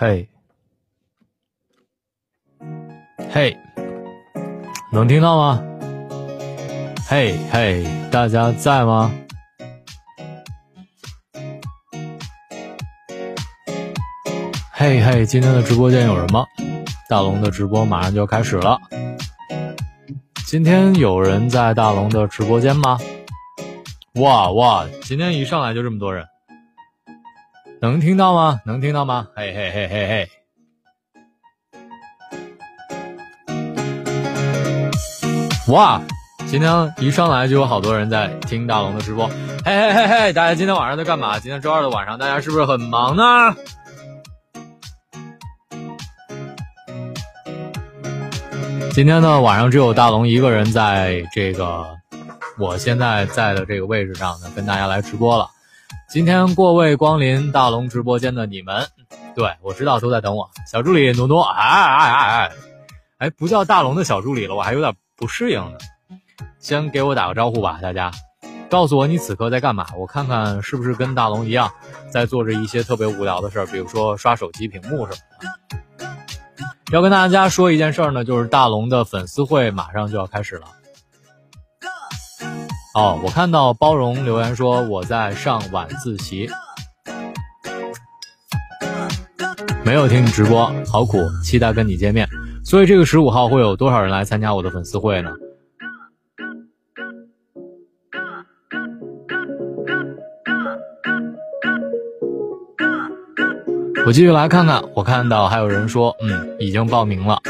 嘿，嘿，能听到吗？嘿嘿，大家在吗？嘿嘿，今天的直播间有人吗？大龙的直播马上就要开始了。今天有人在大龙的直播间吗？哇哇，今天一上来就这么多人，能听到吗？能听到吗？嘿嘿嘿嘿嘿。哇，今天一上来就有好多人在听大龙的直播，嘿嘿嘿嘿，大家今天晚上在干嘛？今天周二的晚上，大家是不是很忙呢？今天呢，晚上只有大龙一个人在这个我现在在的这个位置上呢，跟大家来直播了。今天各位光临大龙直播间的你们，对我知道都在等我。小助理努努，哎哎哎哎，哎，不叫大龙的小助理了，我还有点不适应呢。先给我打个招呼吧，大家，告诉我你此刻在干嘛，我看看是不是跟大龙一样，在做着一些特别无聊的事儿，比如说刷手机屏幕什么的。要跟大家说一件事儿呢，就是大龙的粉丝会马上就要开始了。哦，我看到包容留言说我在上晚自习，没有听你直播，好苦，期待跟你见面。所以这个十五号会有多少人来参加我的粉丝会呢？我继续来看看，我看到还有人说，嗯，已经报名了。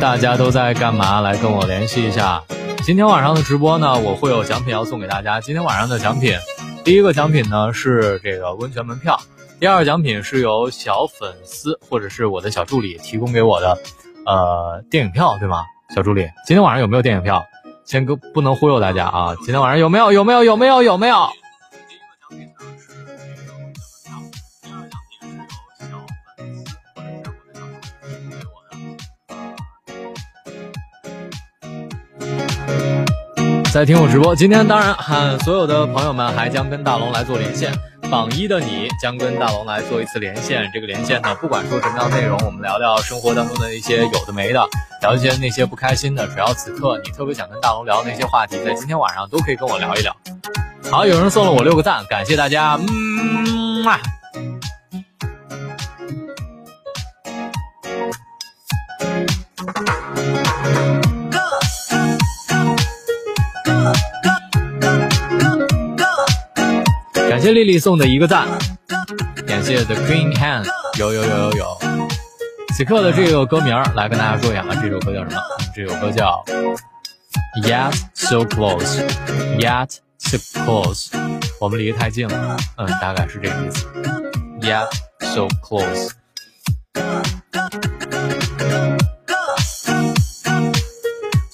大家都在干嘛？来跟我联系一下。今天晚上的直播呢，我会有奖品要送给大家。今天晚上的奖品，第一个奖品呢是这个温泉门票，第二个奖品是由小粉丝或者是我的小助理提供给我的，呃，电影票，对吗？小助理，今天晚上有没有电影票？先哥不能忽悠大家啊！今天晚上有没有？有没有？有没有？有没有？在听我直播，今天当然喊所有的朋友们还将跟大龙来做连线。榜一的你将跟大龙来做一次连线，这个连线呢，不管说什么样内容，我们聊聊生活当中的一些有的没的，聊一些那些不开心的，只要此刻你特别想跟大龙聊那些话题，在今天晚上都可以跟我聊一聊。好，有人送了我六个赞，感谢大家，嗯嘛。感谢丽丽送的一个赞，感谢 The Queen Hand，有有有有有。此刻的这个歌名来跟大家说一下啊，这首歌叫什么？这首歌叫 Yet So Close，Yet So Close，我们离得太近了，嗯，大概是这个意思。Yet So Close。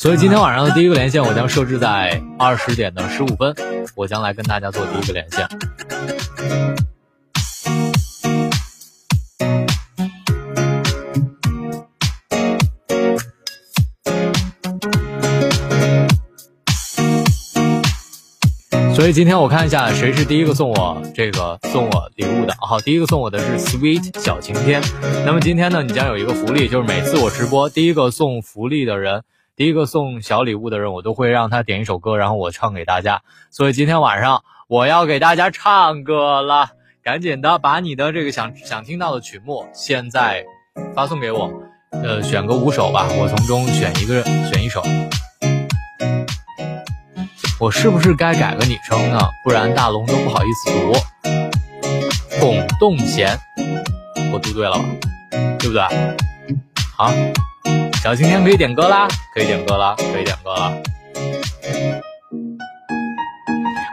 所以今天晚上的第一个连线，我将设置在二十点的十五分，我将来跟大家做第一个连线。所以今天我看一下谁是第一个送我这个送我礼物的。好，第一个送我的是 Sweet 小晴天。那么今天呢，你将有一个福利，就是每次我直播，第一个送福利的人。第一个送小礼物的人，我都会让他点一首歌，然后我唱给大家。所以今天晚上我要给大家唱歌了，赶紧的把你的这个想想听到的曲目现在发送给我。呃，选个五首吧，我从中选一个，选一首。我是不是该改个昵称呢？不然大龙都不好意思读。巩栋贤，我读对了吧？对不对？好。小晴天可以点歌啦，可以点歌啦，可以点歌了。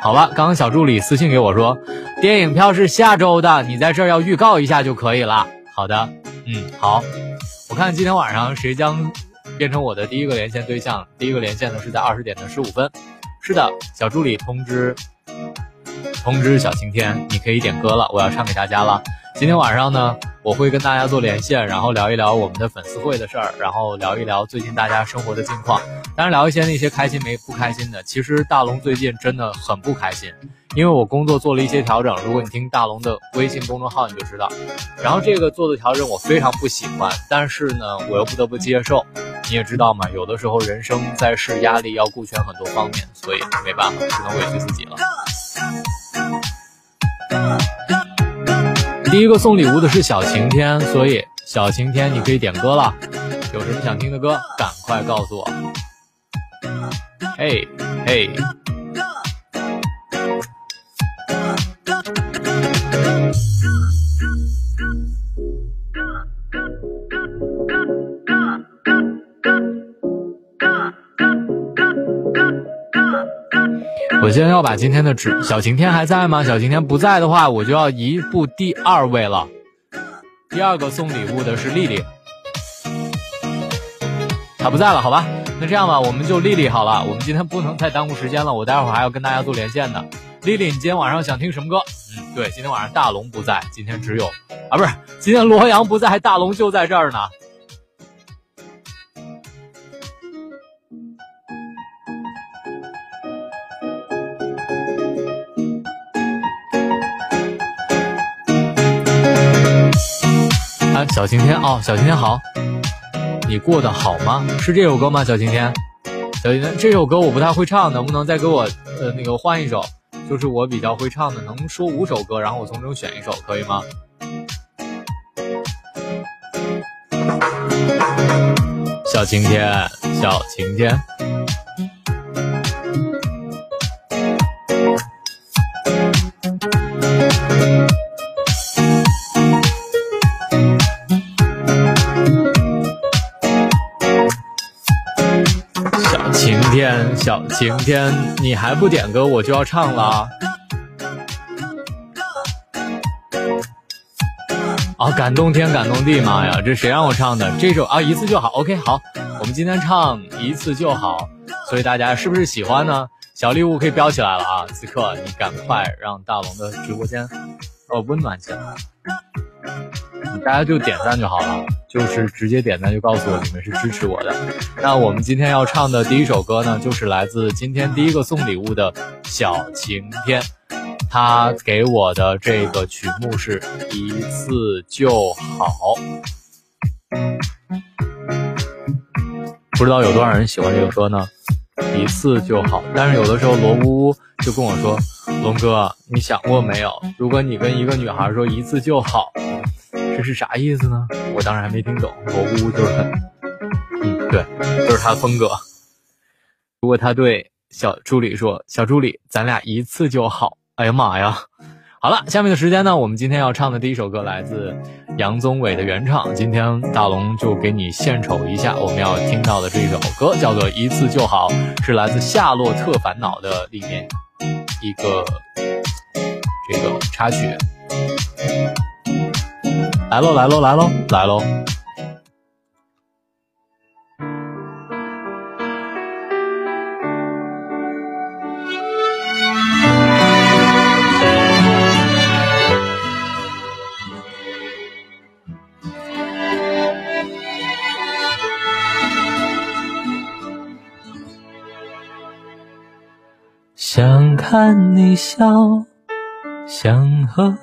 好了，刚刚小助理私信给我说，电影票是下周的，你在这儿要预告一下就可以了。好的，嗯，好。我看今天晚上谁将变成我的第一个连线对象？第一个连线呢是在二十点的十五分。是的，小助理通知通知小晴天，你可以点歌了，我要唱给大家了。今天晚上呢，我会跟大家做连线，然后聊一聊我们的粉丝会的事儿，然后聊一聊最近大家生活的近况，当然聊一些那些开心没不开心的。其实大龙最近真的很不开心，因为我工作做了一些调整。如果你听大龙的微信公众号，你就知道。然后这个做的调整我非常不喜欢，但是呢，我又不得不接受。你也知道嘛，有的时候人生在世，压力要顾全很多方面，所以没办法，只能委屈自己了。第一个送礼物的是小晴天，所以小晴天你可以点歌了。有什么想听的歌，赶快告诉我。嘿，嘿。我现在要把今天的纸，小晴天还在吗？小晴天不在的话，我就要移步第二位了。第二个送礼物的是丽丽，她不在了，好吧？那这样吧，我们就丽丽好了。我们今天不能再耽误时间了，我待会儿还要跟大家做连线呢。丽丽，你今天晚上想听什么歌？嗯，对，今天晚上大龙不在，今天只有啊，不是，今天罗阳不在，大龙就在这儿呢。小晴天哦，小晴天好，你过得好吗？是这首歌吗？小晴天，小晴天，这首歌我不太会唱，能不能再给我呃那个换一首？就是我比较会唱的，能说五首歌，然后我从中选一首，可以吗？小晴天，小晴天。晴天，你还不点歌，我就要唱了。啊，感动天，感动地，妈呀，这谁让我唱的？这首啊，一次就好。OK，好，我们今天唱一次就好。所以大家是不是喜欢呢？小礼物可以标起来了啊！此刻你赶快让大龙的直播间呃温暖起来。大家就点赞就好了，就是直接点赞就告诉我你们是支持我的。那我们今天要唱的第一首歌呢，就是来自今天第一个送礼物的小晴天，他给我的这个曲目是一次就好。不知道有多少人喜欢这个歌呢？一次就好。但是有的时候罗呜呜就跟我说，龙哥，你想过没有？如果你跟一个女孩说一次就好。这是啥意思呢？我当时还没听懂。罗乌就是很，嗯，对，就是他的风格。如果他对小助理说：“小助理，咱俩一次就好。”哎呀妈呀！好了，下面的时间呢，我们今天要唱的第一首歌来自杨宗纬的原唱。今天大龙就给你献丑一下，我们要听到的这首歌叫做《一次就好》，是来自《夏洛特烦恼》的里面一个这个插曲。来喽来喽来喽来喽！想看你笑，想和。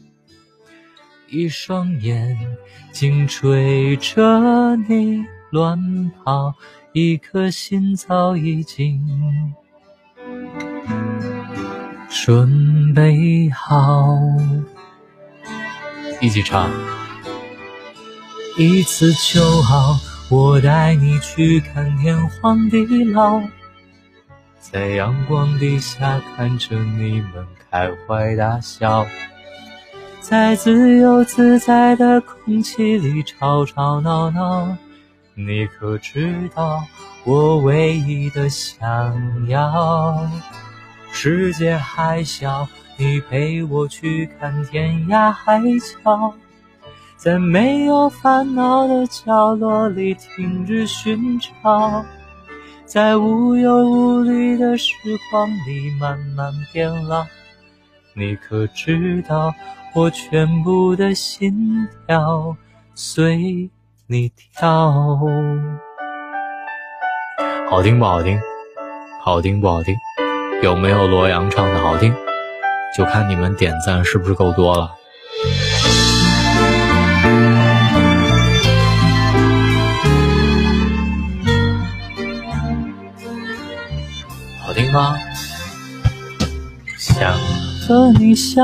一双眼睛追着你乱跑，一颗心早已经准备好。一起唱，一次就好，我带你去看天荒地老，在阳光底下看着你们开怀大笑。在自由自在的空气里吵吵闹闹。你可知道，我唯一的想要，世界还小，你陪我去看天涯海角，在没有烦恼的角落里停止寻找，在无忧无虑的时光里慢慢变老。你可知道，我全部的心跳随你跳。好听不好听？好听不好听？有没有罗阳唱的好听？就看你们点赞是不是够多了。好听吗？想。和你笑，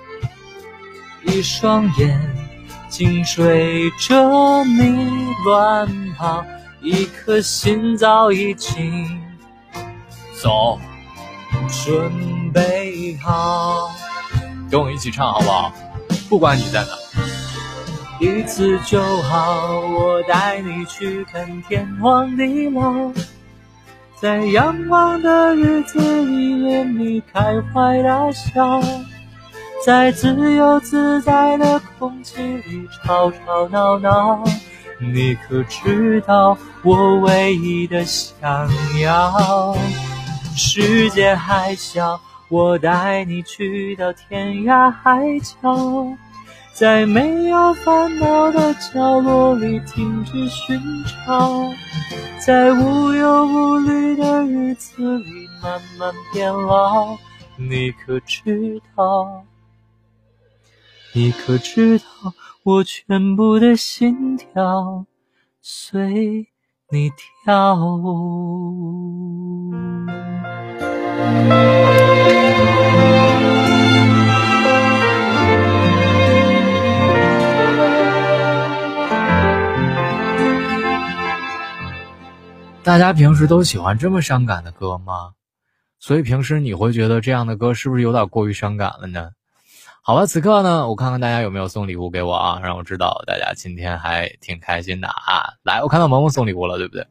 一双眼睛追着你乱跑，一颗心早已经走，准备好。跟我一起唱好不好？不管你在哪，一次就好。我带你去看天荒地老。在阳光的日子里，任你开怀大笑，在自由自在的空气里吵吵闹闹。你可知道，我唯一的想要，世界还小，我带你去到天涯海角。在没有烦恼的角落里停止寻找，在无忧无虑的日子里慢慢变老。你可知道？你可知道？我全部的心跳随你跳。大家平时都喜欢这么伤感的歌吗？所以平时你会觉得这样的歌是不是有点过于伤感了呢？好吧，此刻呢，我看看大家有没有送礼物给我啊，让我知道大家今天还挺开心的啊。来，我看到萌萌送礼物了，对不对？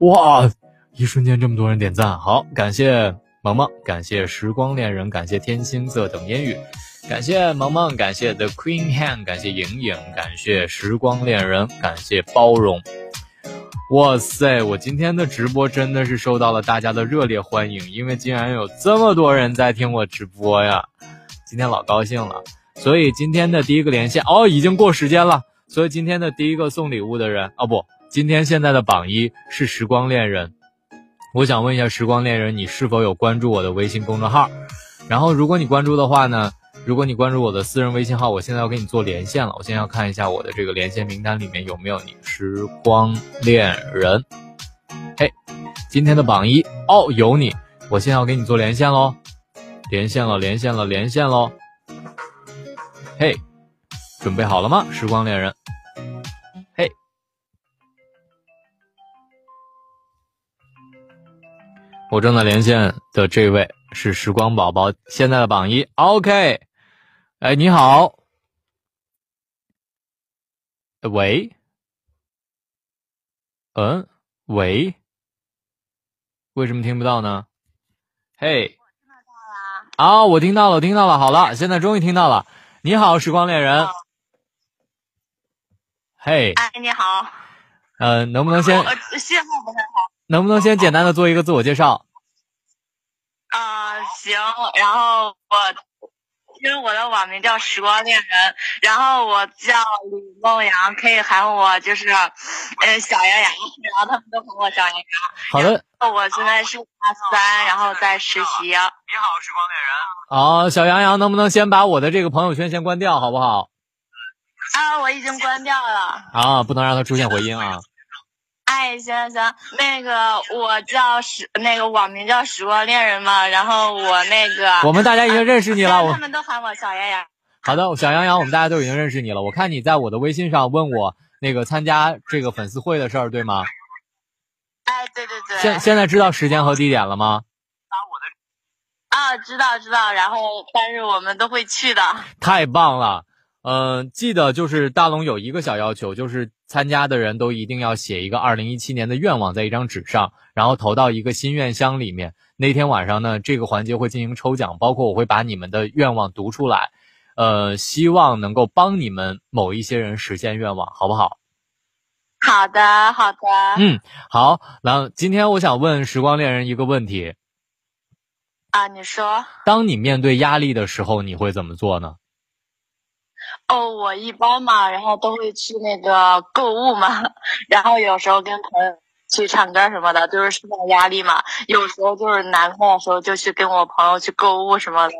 哇，一瞬间这么多人点赞，好，感谢萌萌，感谢时光恋人，感谢天青色等烟雨，感谢萌萌，感谢 The Queen Hand，感谢莹莹，感谢时光恋人，感谢包容。哇塞！我今天的直播真的是受到了大家的热烈欢迎，因为竟然有这么多人在听我直播呀！今天老高兴了，所以今天的第一个连线哦，已经过时间了。所以今天的第一个送礼物的人哦不，今天现在的榜一是时光恋人。我想问一下时光恋人，你是否有关注我的微信公众号？然后如果你关注的话呢？如果你关注我的私人微信号，我现在要给你做连线了。我现在要看一下我的这个连线名单里面有没有你，时光恋人。嘿，今天的榜一哦，有你，我现在要给你做连线喽，连线了，连线了，连线喽。嘿，准备好了吗，时光恋人？嘿，我正在连线的这位是时光宝宝，现在的榜一，OK。哎，你好，喂，嗯，喂，为什么听不到呢？嘿，啊，我听到了，听到了，好了，现在终于听到了。你好，时光恋人。嘿，哎，你好。嗯，能不能先？信号不太好。能不能先简单的做一个自我介绍？啊，行，然后我。因为我的网名叫时光恋人，然后我叫李梦阳，可以喊我就是，呃，小杨洋，然后他们都喊我小杨洋。好的，我现在是大三，然后在实习。你好，时光恋人。好，小杨洋，能不能先把我的这个朋友圈先关掉，好不好？啊，我已经关掉了。啊，不能让它出现回音啊。哎，行行，那个我叫时，那个网名叫时光恋人嘛，然后我那个，我们大家已经认识你了，他们都喊我小杨洋。好的，小杨洋，我们大家都已经认识你了。我看你在我的微信上问我那个参加这个粉丝会的事儿，对吗？哎，对对对。现现在知道时间和地点了吗？啊，知道知道，然后但是我们都会去的。太棒了。嗯，记得就是大龙有一个小要求，就是参加的人都一定要写一个二零一七年的愿望在一张纸上，然后投到一个心愿箱里面。那天晚上呢，这个环节会进行抽奖，包括我会把你们的愿望读出来，呃，希望能够帮你们某一些人实现愿望，好不好？好的，好的。嗯，好。那今天我想问时光恋人一个问题。啊，你说。当你面对压力的时候，你会怎么做呢？哦，我一般嘛，然后都会去那个购物嘛，然后有时候跟朋友去唱歌什么的，就是释放压力嘛。有时候就是难过的时候，就去跟我朋友去购物什么的。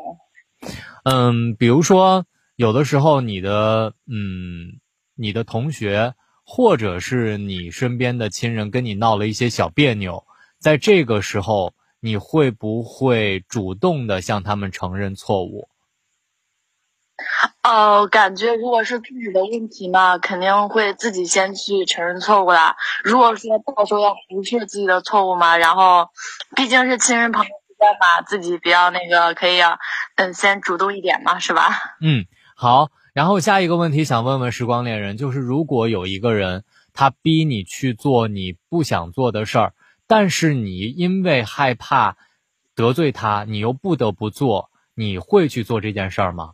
嗯，比如说有的时候你的嗯，你的同学或者是你身边的亲人跟你闹了一些小别扭，在这个时候，你会不会主动的向他们承认错误？哦，感觉如果是自己的问题嘛，肯定会自己先去承认错误的。如果说到时候要不是自己的错误嘛，然后毕竟是亲人朋友之间嘛，自己比较那个可以，嗯，先主动一点嘛，是吧？嗯，好。然后下一个问题想问问时光恋人，就是如果有一个人他逼你去做你不想做的事儿，但是你因为害怕得罪他，你又不得不做，你会去做这件事儿吗？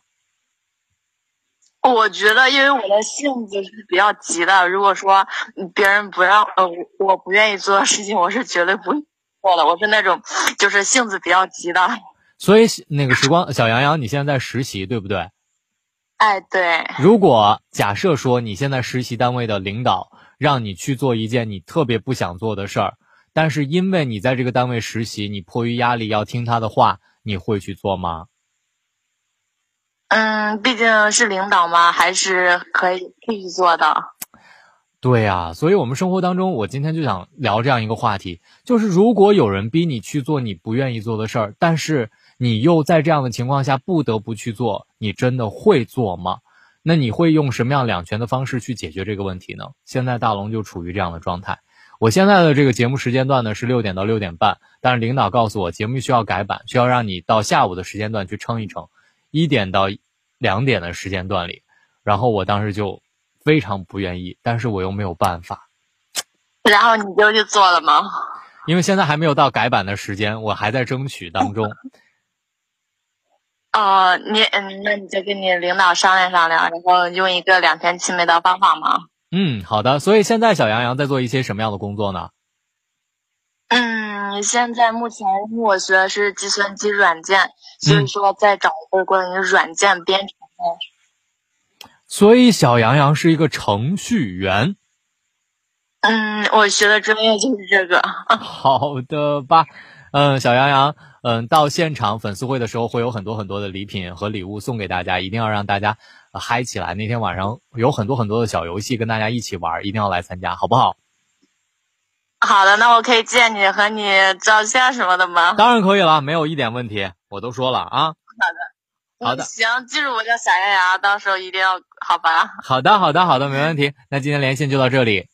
我觉得，因为我的性子是比较急的。如果说别人不让，呃，我不愿意做的事情，我是绝对不做的。我是那种就是性子比较急的。所以，那个时光小杨洋，你现在在实习，对不对？哎，对。如果假设说你现在实习单位的领导让你去做一件你特别不想做的事儿，但是因为你在这个单位实习，你迫于压力要听他的话，你会去做吗？嗯，毕竟是领导嘛，还是可以继续做的。对呀，所以我们生活当中，我今天就想聊这样一个话题，就是如果有人逼你去做你不愿意做的事儿，但是你又在这样的情况下不得不去做，你真的会做吗？那你会用什么样两全的方式去解决这个问题呢？现在大龙就处于这样的状态。我现在的这个节目时间段呢是六点到六点半，但是领导告诉我节目需要改版，需要让你到下午的时间段去撑一撑。一点到两点的时间段里，然后我当时就非常不愿意，但是我又没有办法。然后你就去做了吗？因为现在还没有到改版的时间，我还在争取当中。哦，你嗯，那你就跟你领导商量商量，然后用一个两全其美的方法嘛。嗯，好的。所以现在小杨洋在做一些什么样的工作呢？嗯，现在目前我学的是计算机软件，所以说在找一个关于软件编程的。所以小杨洋是一个程序员。嗯，我学的专业就是这个。好的吧，嗯，小杨洋，嗯，到现场粉丝会的时候会有很多很多的礼品和礼物送给大家，一定要让大家嗨起来。那天晚上有很多很多的小游戏跟大家一起玩，一定要来参加，好不好？好的，那我可以见你和你照相什么的吗？当然可以了，没有一点问题，我都说了啊。好的，好的，行，记住我叫小杨洋，到时候一定要好吧？好的，好的，好的，没问题。那今天连线就到这里。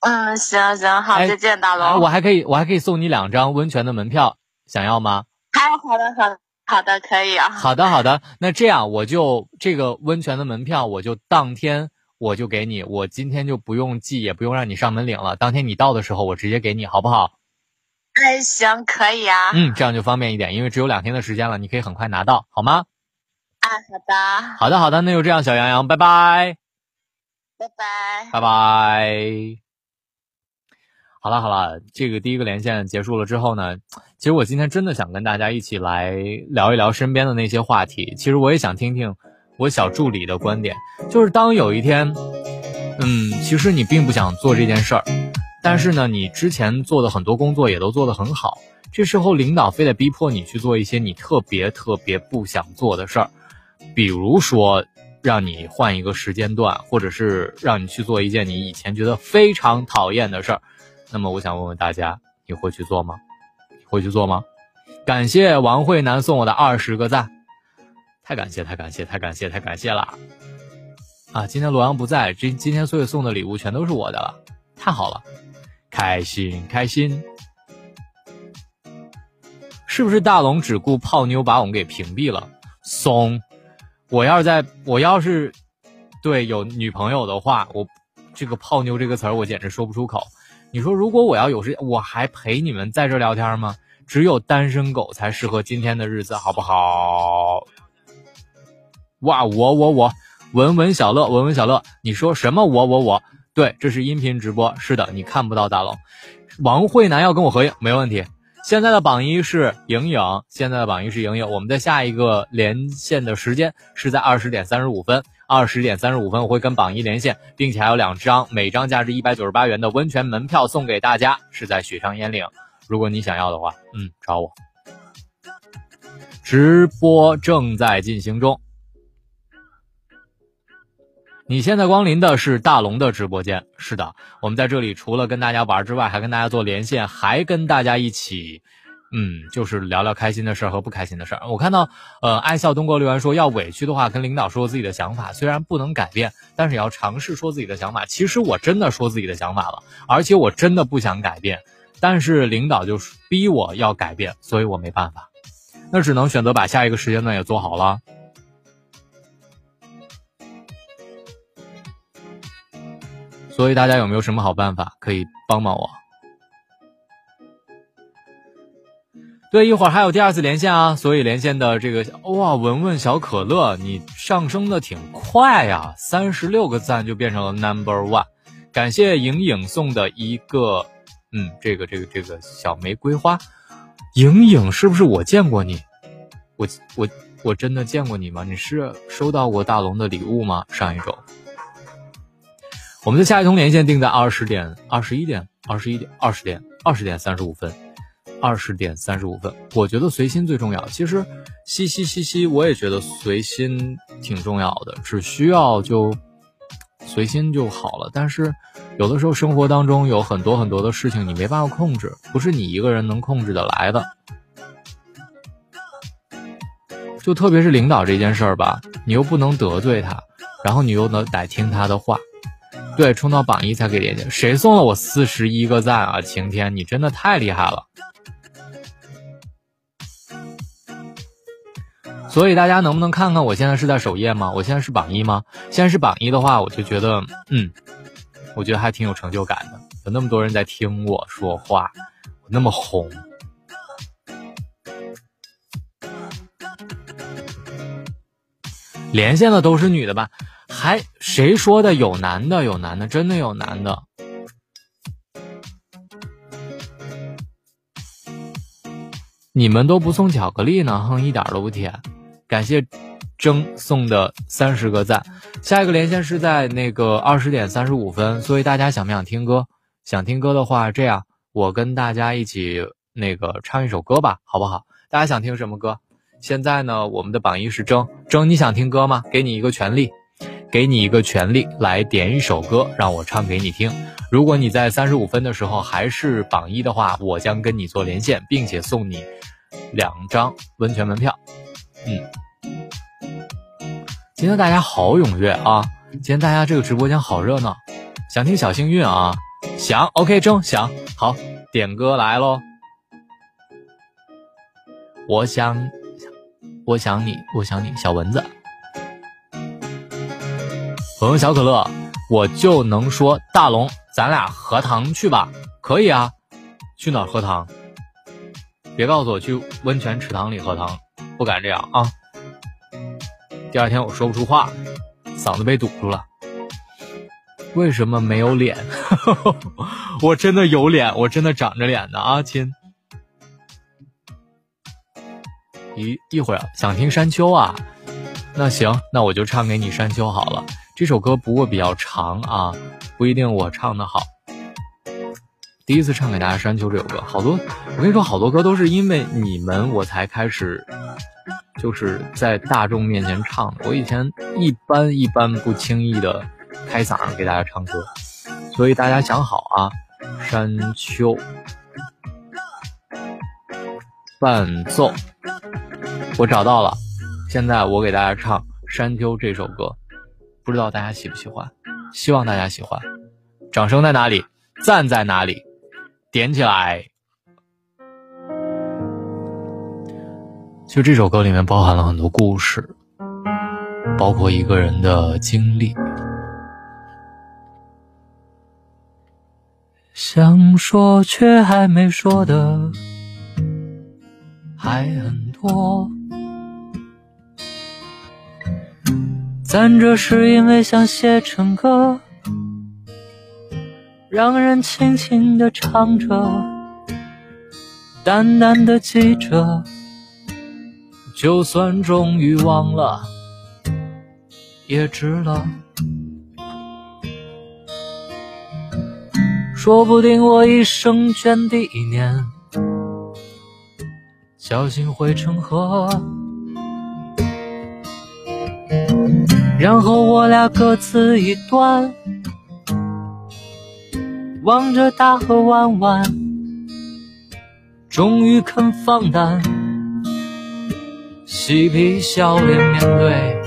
嗯，行行，好，再见，大龙。我还可以，我还可以送你两张温泉的门票，想要吗？好，好的，好的，好的，可以啊。好的，好的，那这样我就这个温泉的门票，我就当天。我就给你，我今天就不用寄，也不用让你上门领了。当天你到的时候，我直接给你，好不好？哎，行，可以啊。嗯，这样就方便一点，因为只有两天的时间了，你可以很快拿到，好吗？啊，好的。好的，好的，那就这样，小杨洋，拜拜。拜拜。拜拜。好了好了，这个第一个连线结束了之后呢，其实我今天真的想跟大家一起来聊一聊身边的那些话题。其实我也想听听我小助理的观点，就是当有一天，嗯，其实你并不想做这件事儿，但是呢，你之前做的很多工作也都做得很好，这时候领导非得逼迫你去做一些你特别特别不想做的事儿，比如说让你换一个时间段，或者是让你去做一件你以前觉得非常讨厌的事儿。那么我想问问大家，你会去做吗？会去做吗？感谢王慧楠送我的二十个赞，太感谢，太感谢，太感谢，太感谢了！啊，今天罗阳不在，今今天所有送的礼物全都是我的了，太好了，开心开心！是不是大龙只顾泡妞把我们给屏蔽了？松，我要是在，我要是对有女朋友的话，我这个泡妞这个词儿我简直说不出口。你说，如果我要有时间，我还陪你们在这聊天吗？只有单身狗才适合今天的日子，好不好？哇，我我我，文文小乐，文文小乐，你说什么？我我我，对，这是音频直播，是的，你看不到大龙。王慧楠要跟我合影，没问题。现在的榜一是莹莹，现在的榜一是莹莹。我们的下一个连线的时间是在二十点三十五分。二十点三十五分，我会跟榜一连线，并且还有两张每张价值一百九十八元的温泉门票送给大家，是在雪上烟岭。如果你想要的话，嗯，找我。直播正在进行中。你现在光临的是大龙的直播间，是的，我们在这里除了跟大家玩之外，还跟大家做连线，还跟大家一起。嗯，就是聊聊开心的事儿和不开心的事儿。我看到，呃，爱笑东哥留言说，要委屈的话跟领导说自己的想法，虽然不能改变，但是也要尝试说自己的想法。其实我真的说自己的想法了，而且我真的不想改变，但是领导就逼我要改变，所以我没办法，那只能选择把下一个时间段也做好了。所以大家有没有什么好办法可以帮帮我？对，一会儿还有第二次连线啊，所以连线的这个哇，文文小可乐，你上升的挺快呀，三十六个赞就变成了 number one，感谢莹莹送的一个，嗯，这个这个这个小玫瑰花，莹莹是不是我见过你？我我我真的见过你吗？你是收到过大龙的礼物吗？上一周，我们的下一通连线定在二十点、二十一点、二十一点、二十点、二十点三十五分。二十点三十五分，我觉得随心最重要。其实，嘻嘻嘻嘻，我也觉得随心挺重要的，只需要就随心就好了。但是，有的时候生活当中有很多很多的事情你没办法控制，不是你一个人能控制的来的。就特别是领导这件事儿吧，你又不能得罪他，然后你又能得听他的话。对，冲到榜一才给连。谁送了我四十一个赞啊？晴天，你真的太厉害了。所以大家能不能看看我现在是在首页吗？我现在是榜一吗？现在是榜一的话，我就觉得，嗯，我觉得还挺有成就感的。有那么多人在听我说话，我那么红，连线的都是女的吧？还谁说的？有男的，有男的，真的有男的。你们都不送巧克力呢？哼，一点都不甜。感谢征送的三十个赞，下一个连线是在那个二十点三十五分，所以大家想不想听歌？想听歌的话，这样我跟大家一起那个唱一首歌吧，好不好？大家想听什么歌？现在呢，我们的榜一是征征，你想听歌吗？给你一个权利，给你一个权利来点一首歌，让我唱给你听。如果你在三十五分的时候还是榜一的话，我将跟你做连线，并且送你两张温泉门票。嗯。今天大家好踊跃啊！今天大家这个直播间好热闹，想听小幸运啊？想，OK，中想好点歌来喽！我想，我想你，我想你，小蚊子，朋友小可乐，我就能说大龙，咱俩喝汤去吧？可以啊，去哪儿喝汤？别告诉我去温泉池塘里喝汤，不敢这样啊！第二天我说不出话，嗓子被堵住了。为什么没有脸？我真的有脸，我真的长着脸的啊，亲。一一会儿想听山丘啊，那行，那我就唱给你山丘好了。这首歌不过比较长啊，不一定我唱的好。第一次唱给大家山丘这首歌，好多我跟你说，好多歌都是因为你们我才开始，就是在大众面前唱的。我以前一般一般不轻易的开嗓给大家唱歌，所以大家想好啊，山丘伴奏。我找到了，现在我给大家唱《山丘》这首歌，不知道大家喜不喜欢？希望大家喜欢。掌声在哪里？赞在哪里？点起来！其实这首歌里面包含了很多故事，包括一个人的经历。想说却还没说的还很多。咱这是因为想写成歌，让人轻轻地唱着，淡淡的记着，就算终于忘了，也值了。说不定我一生涓滴一念，小心汇成河。然后我俩各自一端，望着大河弯弯，终于肯放胆，嬉皮笑脸面对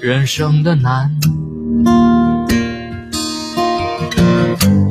人生的难。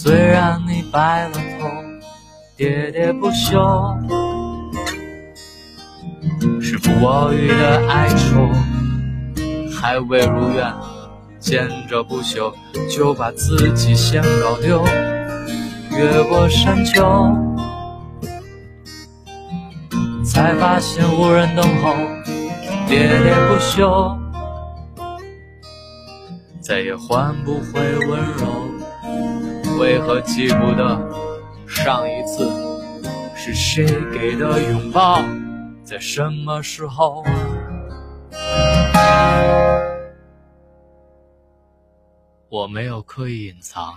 虽然你白了头，喋喋不休，时不我予的哀愁还未如愿，见着不朽，就把自己先搞丢。越过山丘，才发现无人等候，喋喋不休，再也换不回温柔。为何记不得上一次是谁给的拥抱，在什么时候？我没有刻意隐藏，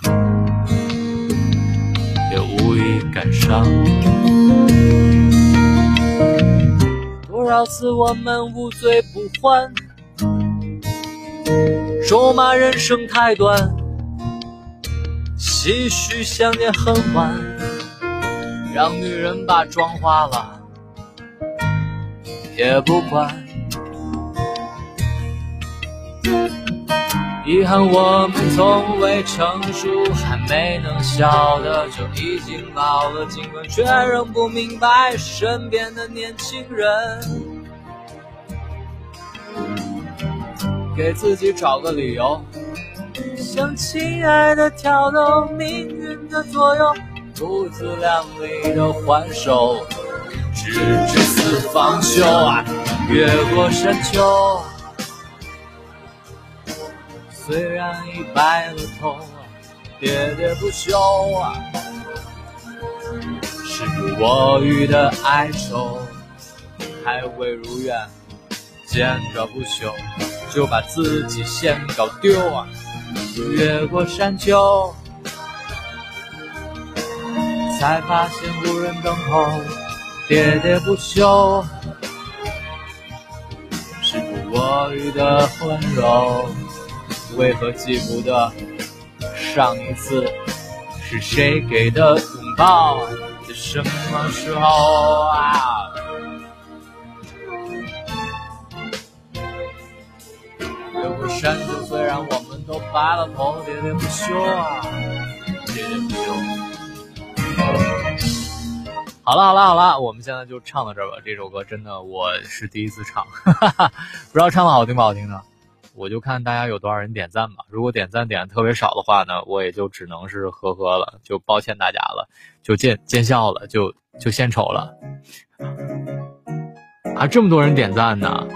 也无意感伤。多少次我们无醉不欢，咒骂人生太短。唏嘘想念很晚，让女人把妆花了也不管。遗憾我们从未成熟，还没能晓得就已经老了。尽管却仍不明白身边的年轻人，给自己找个理由。向亲爱的挑逗命运的左右，不自量力的还手，直至死方休啊！越过山丘，虽然已白了头，喋喋不休啊，时不我予的哀愁还未如愿，见着不朽就把自己先搞丢啊！越过山丘，才发现无人等候，喋喋不休，时不我予的温柔，为何记不得上一次是谁给的拥抱，在什么时候啊？越过山丘，虽然我们都白了头，喋喋不休啊，喋喋不休好了好了好了，我们现在就唱到这儿吧。这首歌真的我是第一次唱，哈哈，不知道唱的好听不好听呢。我就看大家有多少人点赞吧。如果点赞点的特别少的话呢，我也就只能是呵呵了，就抱歉大家了，就见见笑了，就就献丑了。啊，这么多人点赞呢！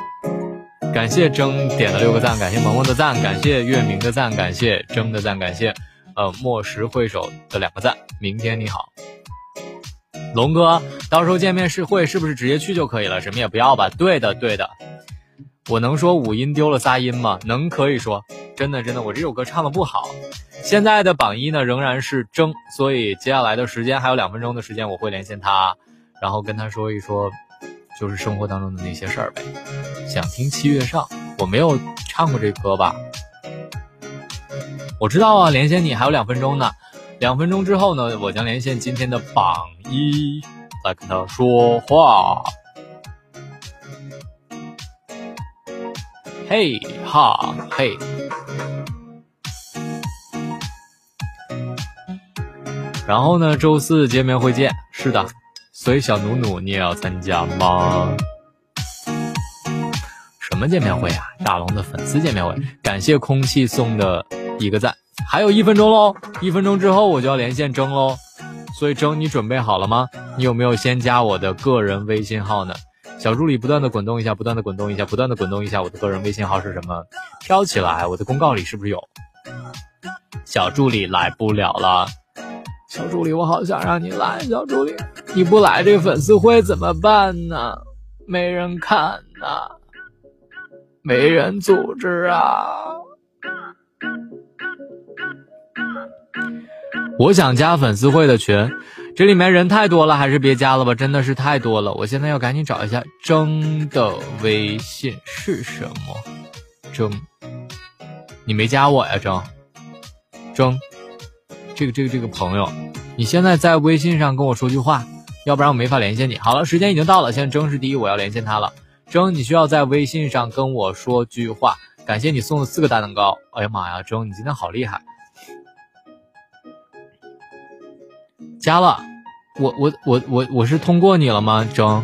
感谢征点了六个赞，感谢萌萌的赞，感谢月明的赞，感谢征的赞，感谢呃莫石会手的两个赞。明天你好，龙哥，到时候见面是会是不是直接去就可以了？什么也不要吧？对的，对的。我能说五音丢了仨音吗？能，可以说。真的，真的，我这首歌唱的不好。现在的榜一呢仍然是征，所以接下来的时间还有两分钟的时间，我会连线他，然后跟他说一说，就是生活当中的那些事儿呗。想听七月上，我没有唱过这歌吧？我知道啊，连线你还有两分钟呢。两分钟之后呢，我将连线今天的榜一，来跟他说话。嘿哈嘿，然后呢？周四见面会见，是的。所以小努努，你也要参加吗？什么见面会啊？大龙的粉丝见面会。感谢空气送的一个赞。还有一分钟喽，一分钟之后我就要连线征喽。所以征，你准备好了吗？你有没有先加我的个人微信号呢？小助理不断的滚动一下，不断的滚动一下，不断的滚动一下。我的个人微信号是什么？飘起来，我的公告里是不是有？小助理来不了了。小助理，我好想让你来。小助理，你不来这个粉丝会怎么办呢？没人看呐，没人组织啊。我想加粉丝会的群。这里面人太多了，还是别加了吧，真的是太多了。我现在要赶紧找一下征的微信是什么？征，你没加我呀？征，征，这个这个这个朋友，你现在在微信上跟我说句话，要不然我没法连线你。好了，时间已经到了，现在征是第一，我要连线他了。征，你需要在微信上跟我说句话。感谢你送的四个大蛋糕。哎呀妈呀，征，你今天好厉害！加了，我我我我我是通过你了吗？征，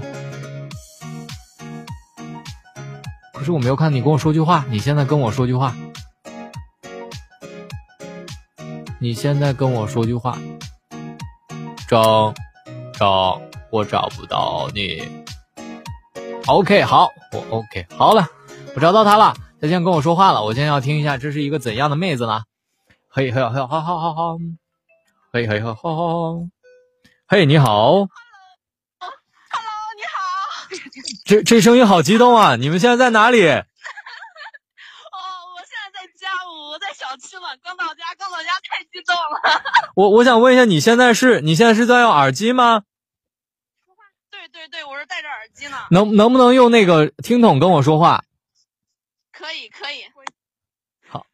可是我没有看你跟我说句话，你现在跟我说句话，你现在跟我说句话，征，征，我找不到你。OK，好，我 OK，好了，我找到他了，他现在跟我说话了，我现在要听一下这是一个怎样的妹子呢？嘿嘿嘿，好好好好。嘿嘿呵呵呵，嘿你好，Hello，Hello，你好，这这声音好激动啊！你们现在在哪里？哦，我现在在家，我在小区呢，刚到家，刚到家，太激动了。我我想问一下，你现在是你现在是在用耳机吗？对对对，我是戴着耳。能能不能用那个听筒跟我说话？可以可以。好。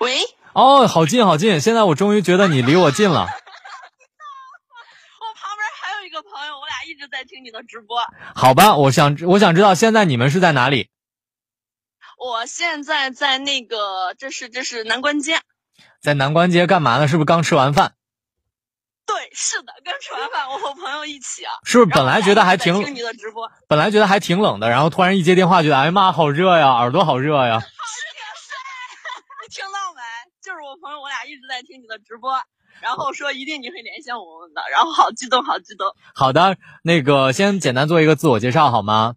喂。哦，好近好近！现在我终于觉得你离我近了。我旁边还有一个朋友，我俩一直在听你的直播。好吧，我想我想知道现在你们是在哪里？我现在在那个，这是这是南关街。在南关街干嘛呢？是不是刚吃完饭？对，是的，刚吃完饭，我和朋友一起啊。是不是本来觉得还挺听你的直播，本来觉得还挺冷的，然后突然一接电话，觉得哎呀妈，好热呀，耳朵好热呀。好热，听到没？就是我朋友，我俩一直在听你的直播，然后说一定你会联系我们的，然后好激动，好激动。好的，那个先简单做一个自我介绍好吗？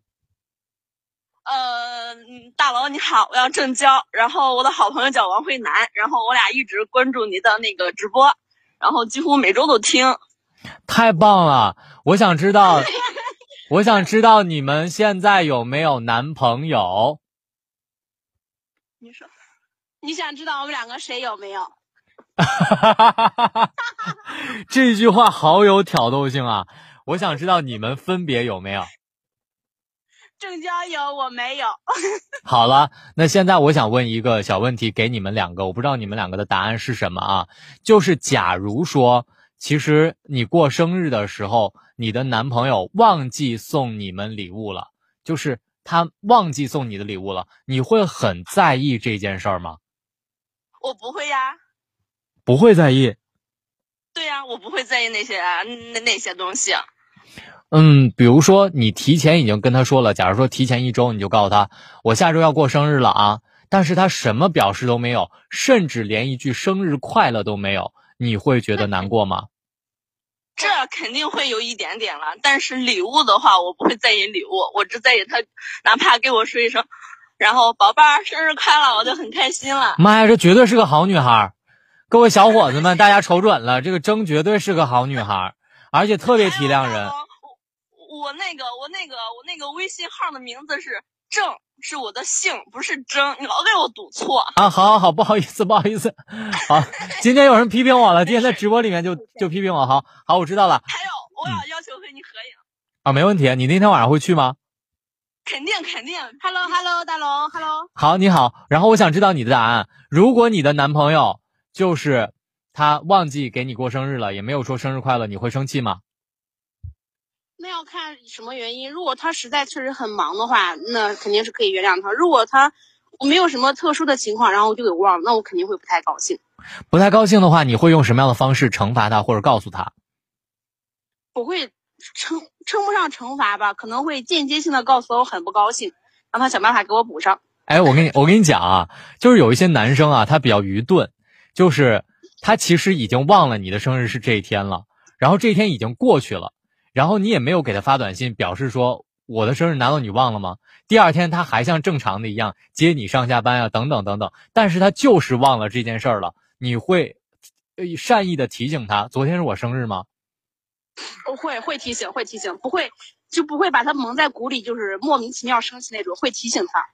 呃，大佬你好，我叫郑娇，然后我的好朋友叫王慧楠，然后我俩一直关注你的那个直播，然后几乎每周都听。太棒了！我想知道，我想知道你们现在有没有男朋友？你说。你想知道我们两个谁有没有？这句话好有挑逗性啊！我想知道你们分别有没有？郑娇有，我没有。好了，那现在我想问一个小问题给你们两个，我不知道你们两个的答案是什么啊？就是假如说，其实你过生日的时候，你的男朋友忘记送你们礼物了，就是他忘记送你的礼物了，你会很在意这件事儿吗？我不会呀，不会在意。对呀、我不会在意那些啊那那些东西。嗯，比如说你提前已经跟他说了，假如说提前一周你就告诉他，我下周要过生日了啊，但是他什么表示都没有，甚至连一句生日快乐都没有，你会觉得难过吗？这肯定会有一点点了，但是礼物的话，我不会在意礼物，我只在意他哪怕给我说一声，然后宝贝儿生日快乐，我就很开心了。妈呀，这绝对是个好女孩儿！各位小伙子们，大家瞅准了，这个征绝对是个好女孩儿，而且特别体谅人。我我那个我那个我那个微信号的名字是郑，是我的姓，不是征，你老给我读错。啊，好好好，不好意思，不好意思，好，今天有人批评我了，今天在直播里面就 就批评我，好好，我知道了还有我要要求和你合影，啊，没问题，你那天晚上会去吗？肯定肯定。Hello Hello 大龙 Hello，好，你好，然后我想知道你的答案，如果你的男朋友就是他忘记给你过生日了，也没有说生日快乐，你会生气吗？那要看什么原因。如果他实在确实很忙的话，那肯定是可以原谅他。如果他没有什么特殊的情况，然后我就给忘了，那我肯定会不太高兴。不太高兴的话，你会用什么样的方式惩罚他，或者告诉他？我会称称不上惩罚吧，可能会间接性的告诉他我很不高兴，让他想办法给我补上。哎，我跟你我跟你讲啊，就是有一些男生啊，他比较愚钝，就是他其实已经忘了你的生日是这一天了，然后这一天已经过去了，然后你也没有给他发短信表示说我的生日难道你忘了吗？第二天他还像正常的一样接你上下班啊，等等等等，但是他就是忘了这件事儿了，你会善意的提醒他，昨天是我生日吗？我会会提醒，会提醒，不会就不会把他蒙在鼓里，就是莫名其妙生气那种，会提醒他。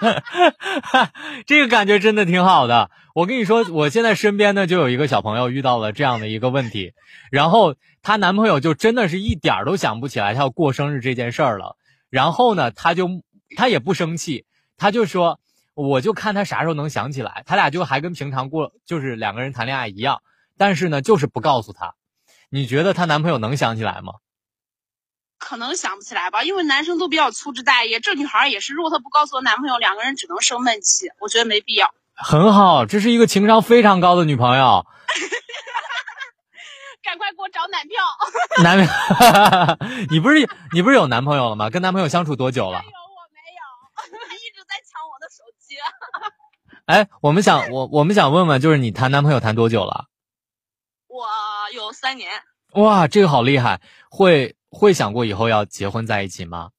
这个感觉真的挺好的。我跟你说，我现在身边呢就有一个小朋友遇到了这样的一个问题，然后她男朋友就真的是一点儿都想不起来她要过生日这件事儿了。然后呢，他就他也不生气，他就说，我就看他啥时候能想起来。他俩就还跟平常过，就是两个人谈恋爱一样，但是呢，就是不告诉他。你觉得她男朋友能想起来吗？可能想不起来吧，因为男生都比较粗枝大叶，这女孩也是，如果她不告诉我男朋友，两个人只能生闷气，我觉得没必要。很好，这是一个情商非常高的女朋友。赶快给我找男票！男，你不是你不是有男朋友了吗？跟男朋友相处多久了没？有，我没有，他一直在抢我的手机。哎，我们想我我们想问问，就是你谈男朋友谈多久了？三年，哇，这个好厉害！会会想过以后要结婚在一起吗？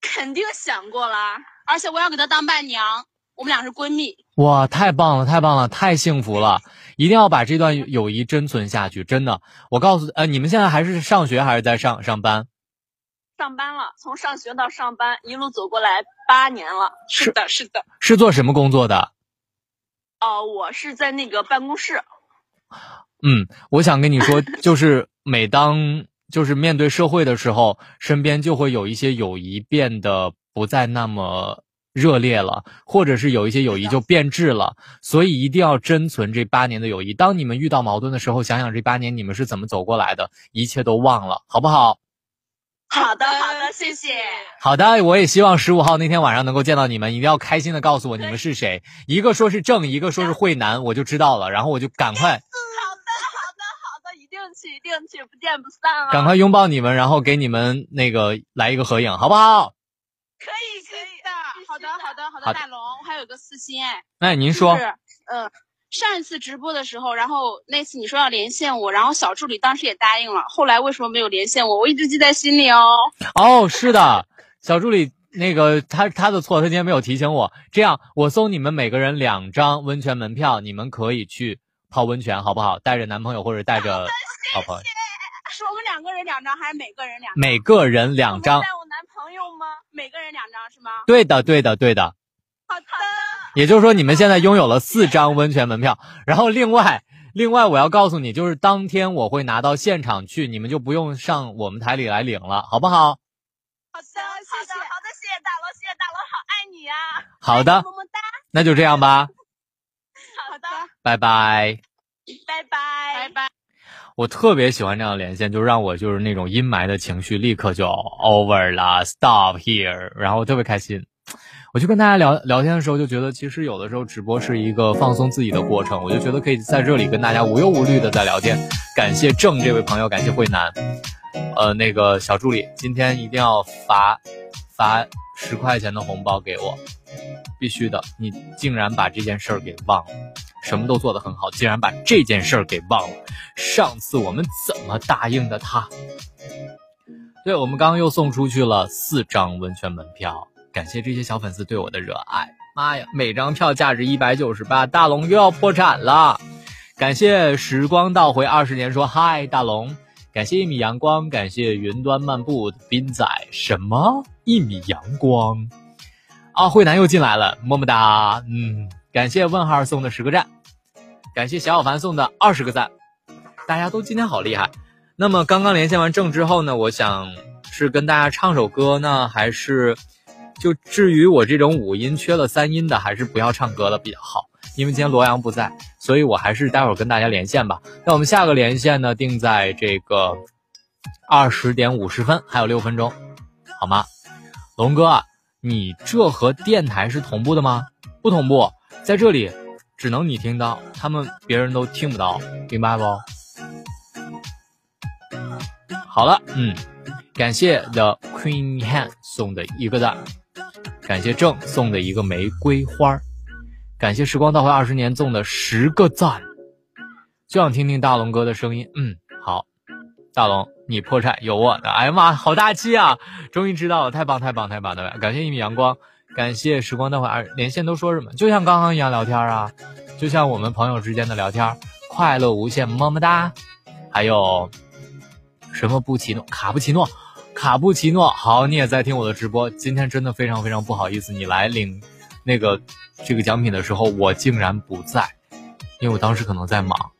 肯定想过啦。而且我要给他当伴娘，我们俩是闺蜜。哇，太棒了，太棒了，太幸福了！一定要把这段友谊珍存下去，真的。我告诉呃，你们现在还是上学还是在上上班？上班了，从上学到上班，一路走过来八年了。是的，是的。是做什么工作的？哦、我是在那个办公室。嗯，我想跟你说，就是每当就是面对社会的时候，身边就会有一些友谊变得不再那么热烈了，或者是有一些友谊就变质了，所以一定要珍存这八年的友谊。当你们遇到矛盾的时候，想想这八年你们是怎么走过来的，一切都忘了，好不好？好的，好的，谢谢。好的，我也希望十五号那天晚上能够见到你们，一定要开心的告诉我你们是谁。一个说是正，一个说是慧南，我就知道了，然后我就赶快 去，一定去，不见不散啊！赶快拥抱你们，然后给你们那个来一个合影，好不好？可以，可以的，好的，好的，好的，大龙，我还有个私心哎，哎，您说是，呃，上一次直播的时候，然后那次你说要连线我，然后小助理当时也答应了，后来为什么没有连线我？我一直记在心里哦。哦，是的，小助理，那个他他的错，他今天没有提醒我。这样，我送你们每个人两张温泉门票，你们可以去泡温泉，好不好？带着男朋友或者带着好朋友，是我们两个人两张，还是每个人两张？每个人两张带。我男朋友吗？每个人两张是吗？对的，对的，对的。好的，也就是说，你们现在拥有了四张温泉门票。然后，另外，另外我要告诉你，就是当天我会拿到现场去，你们就不用上我们台里来领了，好不好？好的，谢谢，好的，谢谢大佬，谢谢大佬，好爱你呀！好的，么么哒，那就这样吧，好的，拜拜。拜拜，拜拜。我特别喜欢这样的连线，就让我就是那种阴霾的情绪立刻就 over 了，stop here，然后特别开心。我就跟大家聊聊天的时候，就觉得其实有的时候直播是一个放松自己的过程，我就觉得可以在这里跟大家无忧无虑的在聊天。感谢郑这位朋友，感谢慧南，呃，那个小助理，今天一定要发发十块钱的红包给我，必须的！你竟然把这件事儿给忘了，什么都做得很好，竟然把这件事儿给忘了。上次我们怎么答应的他？对，我们刚刚又送出去了四张温泉门票。感谢这些小粉丝对我的热爱，妈呀，每张票价值一百九十八，大龙又要破产了。感谢时光倒回二十年说嗨，大龙。感谢一米阳光，感谢云端漫步的斌仔。什么一米阳光？啊，慧南又进来了，么么哒。嗯，感谢问号送的十个赞，感谢小小凡送的二十个赞。大家都今天好厉害。那么刚刚连线完正之后呢，我想是跟大家唱首歌呢，还是？就至于我这种五音缺了三音的，还是不要唱歌了比较好。因为今天罗阳不在，所以我还是待会儿跟大家连线吧。那我们下个连线呢，定在这个二十点五十分，还有六分钟，好吗？龙哥，你这和电台是同步的吗？不同步，在这里只能你听到，他们别人都听不到，明白不？好了，嗯，感谢 The Queen Han 送的一个赞。感谢郑送的一个玫瑰花感谢时光倒回二十年送的十个赞，就想听听大龙哥的声音。嗯，好，大龙你破产有我的。哎呀妈，好大气啊！终于知道了，太棒太棒太棒了！感谢一米阳光，感谢时光倒回二连线都说什么？就像刚刚一样聊天啊，就像我们朋友之间的聊天，快乐无限，么么哒。还有什么布奇诺卡布奇诺？卡布奇诺，好，你也在听我的直播。今天真的非常非常不好意思，你来领那个这个奖品的时候，我竟然不在，因为我当时可能在忙。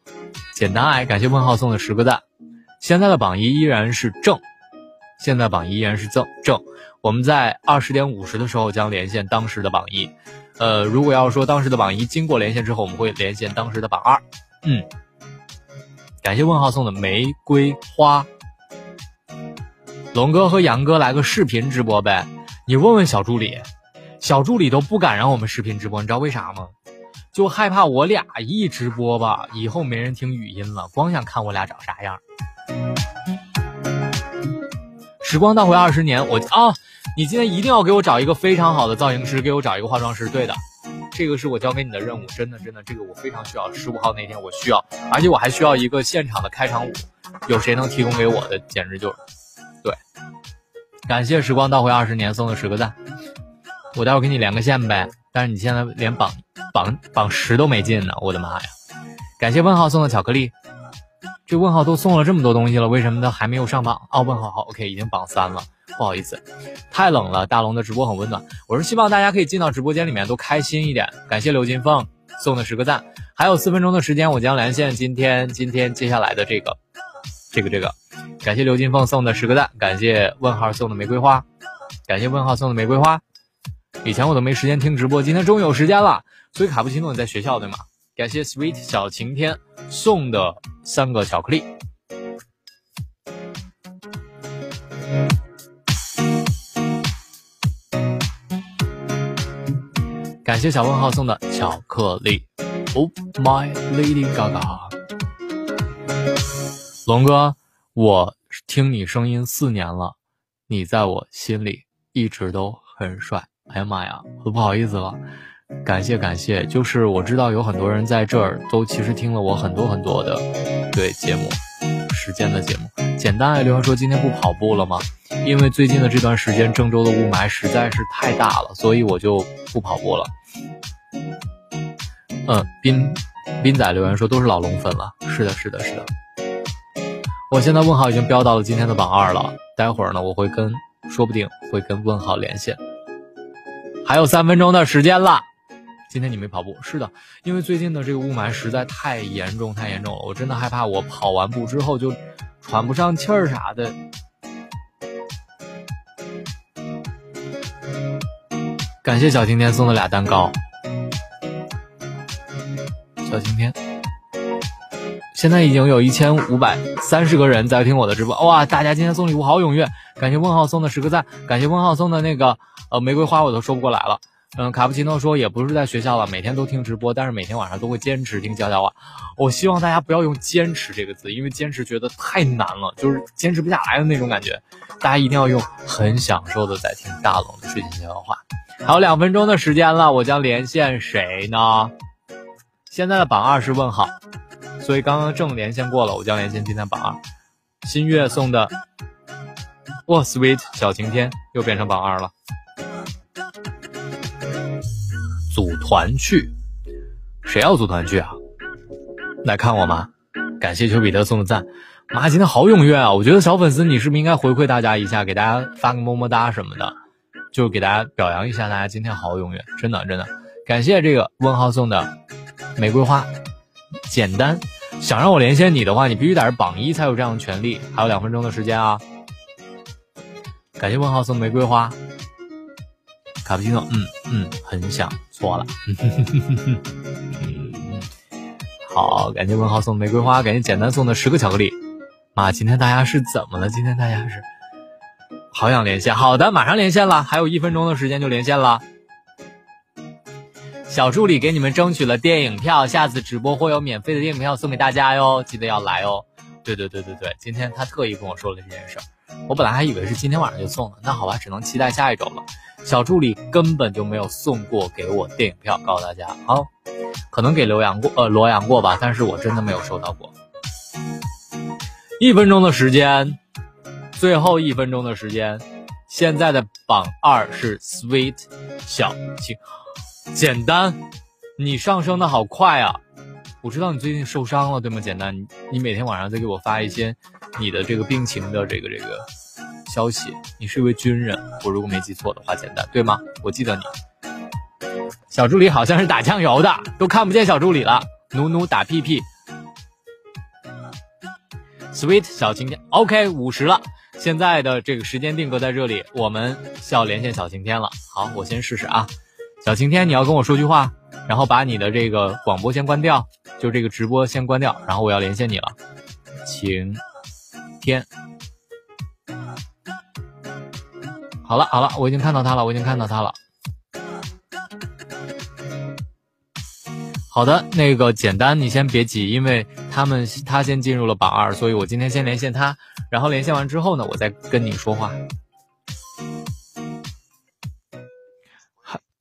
简单爱，感谢问号送的十个赞。现在的榜一依然是正，现在榜一依然是正正。我们在二十点五十的时候将连线当时的榜一。呃，如果要说当时的榜一经过连线之后，我们会连线当时的榜二。嗯，感谢问号送的玫瑰花。龙哥和杨哥来个视频直播呗？你问问小助理，小助理都不敢让我们视频直播，你知道为啥吗？就害怕我俩一直播吧，以后没人听语音了，光想看我俩长啥样。时光倒回二十年，我啊，你今天一定要给我找一个非常好的造型师，给我找一个化妆师。对的，这个是我交给你的任务，真的真的，这个我非常需要。十五号那天我需要，而且我还需要一个现场的开场舞，有谁能提供给我的，简直就是，对。感谢时光倒回二十年送的十个赞，我待会儿给你连个线呗。但是你现在连榜榜榜十都没进呢，我的妈呀！感谢问号送的巧克力，这问号都送了这么多东西了，为什么他还没有上榜？哦，问号好，OK，已经榜三了，不好意思，太冷了。大龙的直播很温暖，我是希望大家可以进到直播间里面都开心一点。感谢刘金凤送的十个赞，还有四分钟的时间，我将连线今天今天接下来的这个这个这个。感谢刘金凤送的十个赞，感谢问号送的玫瑰花，感谢问号送的玫瑰花。以前我都没时间听直播，今天终于有时间了。所以卡布奇诺你在学校对吗？感谢 Sweet 小晴天送的三个巧克力。感谢小问号送的巧克力。Oh my Lady Gaga，龙哥。我听你声音四年了，你在我心里一直都很帅。哎呀妈呀，我都不好意思了。感谢感谢，就是我知道有很多人在这儿都其实听了我很多很多的对节目时间的节目。简单爱留言说今天不跑步了吗？因为最近的这段时间郑州的雾霾实在是太大了，所以我就不跑步了。嗯，斌斌仔留言说都是老龙粉了。是的，是的，是的。我现在问号已经飙到了今天的榜二了，待会儿呢我会跟，说不定会跟问号连线。还有三分钟的时间了，今天你没跑步？是的，因为最近的这个雾霾实在太严重太严重了，我真的害怕我跑完步之后就喘不上气儿啥的。感谢小晴天送的俩蛋糕，小晴天。现在已经有一千五百三十个人在听我的直播，哇！大家今天送礼物好踊跃，感谢问号送的十个赞，感谢问号送的那个呃玫瑰花，我都说不过来了。嗯，卡布奇诺说也不是在学校了，每天都听直播，但是每天晚上都会坚持听悄悄话。我希望大家不要用“坚持”这个字，因为坚持觉得太难了，就是坚持不下来的那种感觉。大家一定要用很享受的在听大龙的睡前悄悄话。还有两分钟的时间了，我将连线谁呢？现在的榜二是问号，所以刚刚正连线过了，我将连线今天榜二。新月送的，哇，sweet 小晴天又变成榜二了。组团去，谁要组团去啊？来看我吗？感谢丘比特送的赞，妈，今天好踊跃啊！我觉得小粉丝你是不是应该回馈大家一下，给大家发个么么哒什么的，就给大家表扬一下，大家今天好踊跃，真的真的，感谢这个问号送的玫瑰花，简单，想让我连线你的话，你必须得是榜一才有这样的权利。还有两分钟的时间啊！感谢问号送玫瑰花。卡布奇诺，嗯嗯，很想错了。好，感谢文豪送玫瑰花，感谢简单送的十个巧克力。妈，今天大家是怎么了？今天大家是好想连线。好的，马上连线了，还有一分钟的时间就连线了。小助理给你们争取了电影票，下次直播会有免费的电影票送给大家哟，记得要来哦。对对对对对，今天他特意跟我说了这件事儿，我本来还以为是今天晚上就送了，那好吧，只能期待下一周了。小助理根本就没有送过给我电影票，告诉大家啊，可能给刘洋过，呃，罗阳过吧，但是我真的没有收到过。一分钟的时间，最后一分钟的时间，现在的榜二是 Sweet 小青，简单，你上升的好快啊！我知道你最近受伤了，对吗？简单，你你每天晚上在给我发一些你的这个病情的这个这个。消息，你是一位军人，我如果没记错的话，简单对吗？我记得你。小助理好像是打酱油的，都看不见小助理了。努努打屁屁。Sweet 小晴天，OK，五十了。现在的这个时间定格在这里，我们需要连线小晴天了。好，我先试试啊。小晴天，你要跟我说句话，然后把你的这个广播先关掉，就这个直播先关掉，然后我要连线你了。晴天。好了好了，我已经看到他了，我已经看到他了。好的，那个简单，你先别急，因为他们他先进入了榜二，所以我今天先连线他，然后连线完之后呢，我再跟你说话。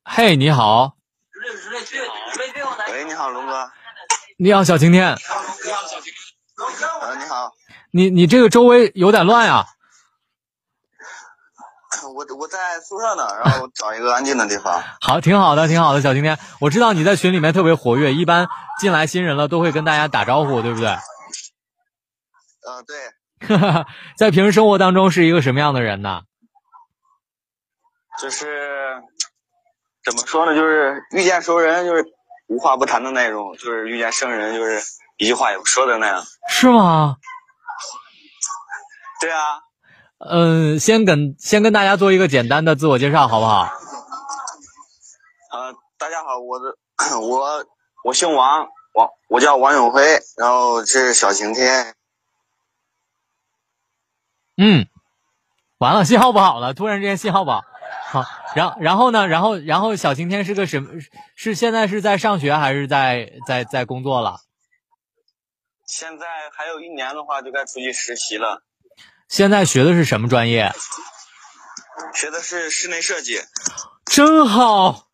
嘿，你好。喂，你好，龙哥。你好，小晴天。你好，小晴。呃，你好。你你这个周围有点乱呀。我我在宿舍呢，然后找一个安静的地方。好，挺好的，挺好的，小晴天。我知道你在群里面特别活跃，一般进来新人了都会跟大家打招呼，对不对？嗯，对。在平时生活当中是一个什么样的人呢？就是怎么说呢？就是遇见熟人就是无话不谈的那种，就是遇见生人就是一句话也不说的那样。是吗？对啊。嗯，先跟先跟大家做一个简单的自我介绍，好不好？呃，大家好，我的我我姓王，王我叫王永辉，然后这是小晴天。嗯，完了，信号不好了，突然之间信号不好。好，然然后呢？然后然后小晴天是个什么？是现在是在上学还是在在在工作了？现在还有一年的话，就该出去实习了。现在学的是什么专业？学的是室内设计，真好。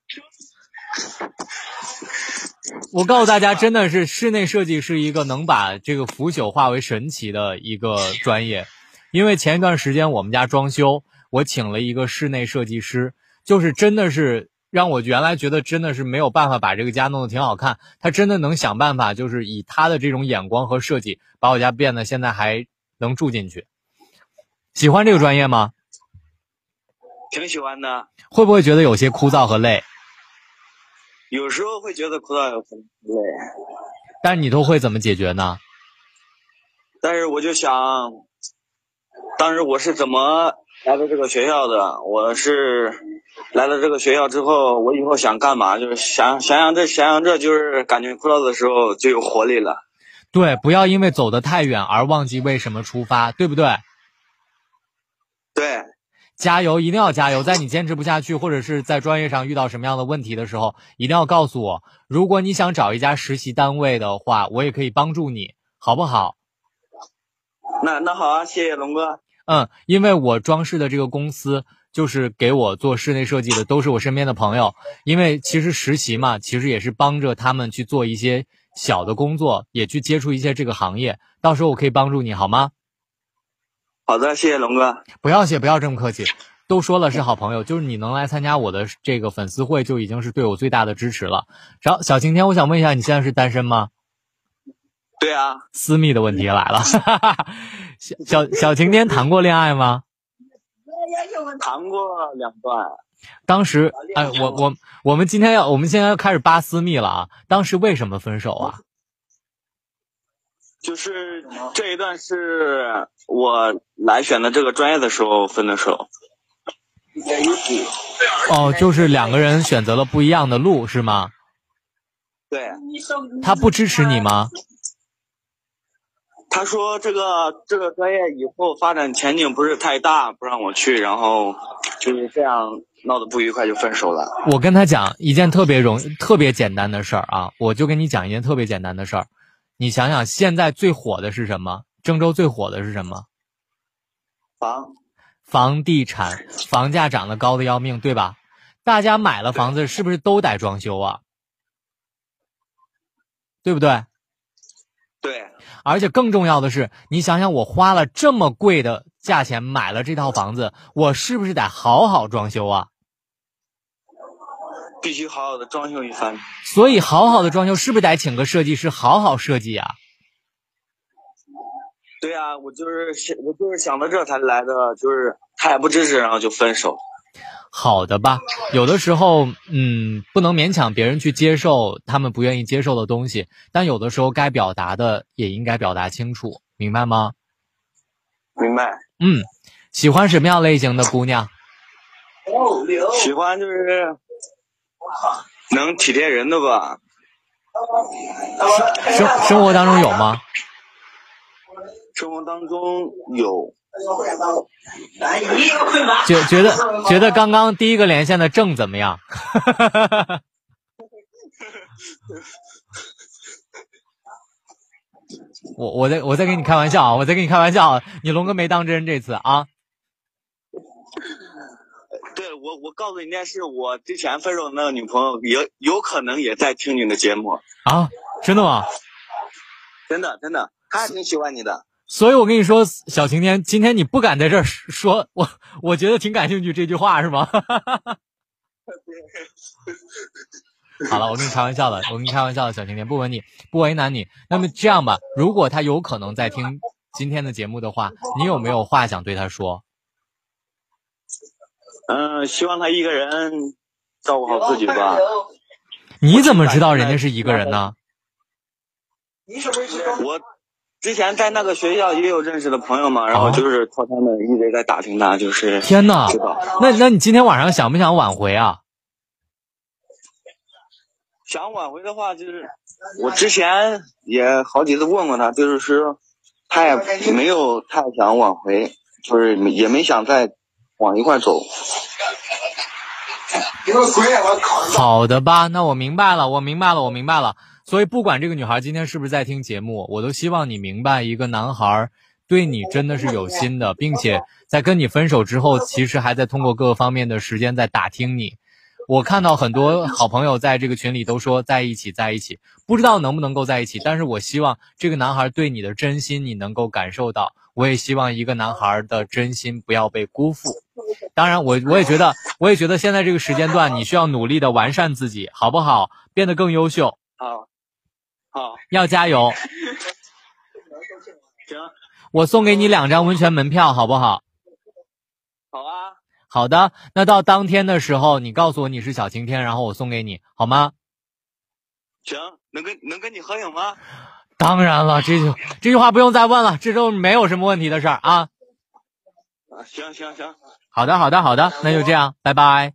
我告诉大家，真的是室内设计是一个能把这个腐朽化为神奇的一个专业。因为前一段时间我们家装修，我请了一个室内设计师，就是真的是让我原来觉得真的是没有办法把这个家弄得挺好看，他真的能想办法，就是以他的这种眼光和设计，把我家变得现在还能住进去。喜欢这个专业吗？挺喜欢的。会不会觉得有些枯燥和累？有时候会觉得枯燥和累。但是你都会怎么解决呢？但是我就想，当时我是怎么来到这个学校的？我是来到这个学校之后，我以后想干嘛？就是想想想这想想这就是感觉枯燥的时候就有活力了。对，不要因为走得太远而忘记为什么出发，对不对？对，加油，一定要加油！在你坚持不下去，或者是在专业上遇到什么样的问题的时候，一定要告诉我。如果你想找一家实习单位的话，我也可以帮助你，好不好？那那好啊，谢谢龙哥。嗯，因为我装饰的这个公司，就是给我做室内设计的，都是我身边的朋友。因为其实实习嘛，其实也是帮着他们去做一些小的工作，也去接触一些这个行业。到时候我可以帮助你，好吗？好的，谢谢龙哥。不要谢，不要这么客气。都说了是好朋友，就是你能来参加我的这个粉丝会，就已经是对我最大的支持了。然后小晴天，我想问一下，你现在是单身吗？对啊。私密的问题来了。小小小晴天谈过恋爱吗？谈过两段。当时，哎，我我我们今天要，我们现在要开始扒私密了啊！当时为什么分手啊？就是这一段是我来选的这个专业的时候分的手。哦，就是两个人选择了不一样的路，是吗？对。他不支持你吗？他说这个这个专业以后发展前景不是太大，不让我去，然后就是这样闹得不愉快就分手了。我跟他讲一件特别容特别简单的事儿啊，我就跟你讲一件特别简单的事儿。你想想，现在最火的是什么？郑州最火的是什么？房，房地产，房价涨得高的要命，对吧？大家买了房子是不是都得装修啊？对不对？对。而且更重要的是，你想想，我花了这么贵的价钱买了这套房子，我是不是得好好装修啊？必须好好的装修一番，所以好好的装修是不是得请个设计师好好设计啊？对啊，我就是想，我就是想到这才来的，就是他也不支持，然后就分手。好的吧，有的时候，嗯，不能勉强别人去接受他们不愿意接受的东西，但有的时候该表达的也应该表达清楚，明白吗？明白。嗯，喜欢什么样类型的姑娘？喜欢就是。能体贴人的吧？生生活当中有吗？生活当中有。觉觉得觉得刚刚第一个连线的郑怎么样？我我在我在跟你开玩笑啊！我在跟你开玩笑，你龙哥没当真这次啊。对我，我告诉你件事，我之前分手的那个女朋友也有可能也在听你的节目啊，真的吗？真的真的，她挺喜欢你的。所以我跟你说，小晴天，今天你不敢在这儿说，我我觉得挺感兴趣这句话是吗？好了，我跟你开玩笑的，我跟你开玩笑的，小晴天不问你，不为难你。那么这样吧，如果他有可能在听今天的节目的话，你有没有话想对他说？嗯，希望他一个人照顾好自己吧。你怎么知道人家是一个人呢？我之前在那个学校也有认识的朋友嘛，然后就是靠他们一直在打听他，就是天哪，那那你今天晚上想不想挽回啊？想挽回的话，就是我之前也好几次问过他，就是说他也没有太想挽回，就是也没想再。往一块走，好的吧？那我明白了，我明白了，我明白了。所以不管这个女孩今天是不是在听节目，我都希望你明白，一个男孩对你真的是有心的，并且在跟你分手之后，其实还在通过各个方面的时间在打听你。我看到很多好朋友在这个群里都说在一起，在一起，不知道能不能够在一起。但是我希望这个男孩对你的真心，你能够感受到。我也希望一个男孩的真心不要被辜负。当然，我我也觉得，我也觉得现在这个时间段，你需要努力的完善自己，好不好？变得更优秀。好，好，要加油。行，我送给你两张温泉门票，好不好？好啊。好的，那到当天的时候，你告诉我你是小晴天，然后我送给你，好吗？行，能跟能跟你合影吗？当然了，这就这句话不用再问了，这都没有什么问题的事儿啊。啊，行行行。好的，好的，好的，那就这样，拜拜。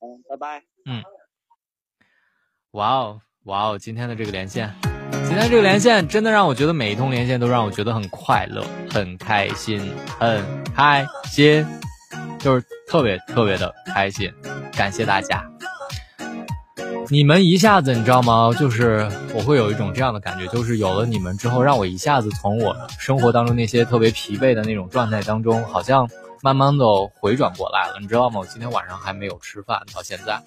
嗯，拜拜。嗯。哇哦，哇哦，今天的这个连线，今天这个连线真的让我觉得每一通连线都让我觉得很快乐、很开心、很开心。就是特别特别的开心，感谢大家。你们一下子，你知道吗？就是我会有一种这样的感觉，就是有了你们之后，让我一下子从我生活当中那些特别疲惫的那种状态当中，好像慢慢的回转过来了，你知道吗？我今天晚上还没有吃饭，到现在，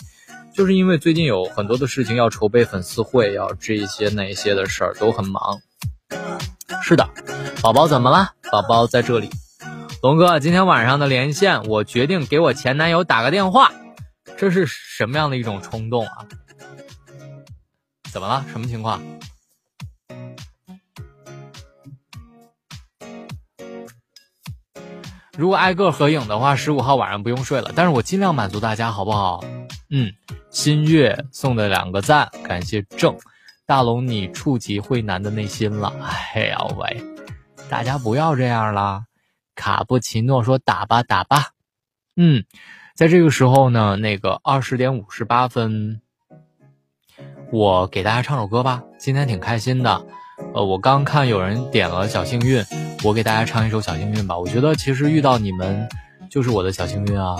就是因为最近有很多的事情要筹备粉丝会，要这一些那一些的事儿都很忙。是的，宝宝怎么了？宝宝在这里。龙哥，今天晚上的连线，我决定给我前男友打个电话，这是什么样的一种冲动啊？怎么了？什么情况？如果挨个合影的话，十五号晚上不用睡了。但是我尽量满足大家，好不好？嗯，新月送的两个赞，感谢正大龙，你触及慧南的内心了。哎呀喂，大家不要这样啦！卡布奇诺说打吧打吧。嗯，在这个时候呢，那个二十点五十八分。我给大家唱首歌吧，今天挺开心的。呃，我刚看有人点了小幸运，我给大家唱一首小幸运吧。我觉得其实遇到你们就是我的小幸运啊。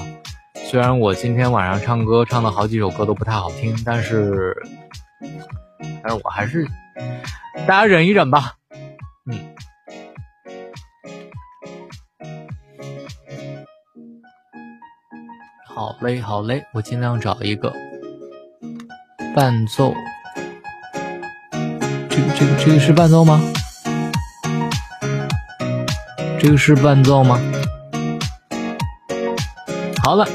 虽然我今天晚上唱歌唱的好几首歌都不太好听，但是，但是我还是大家忍一忍吧。嗯，好嘞，好嘞，我尽量找一个。伴奏，这个这个这个是伴奏吗？这个是伴奏吗？好了，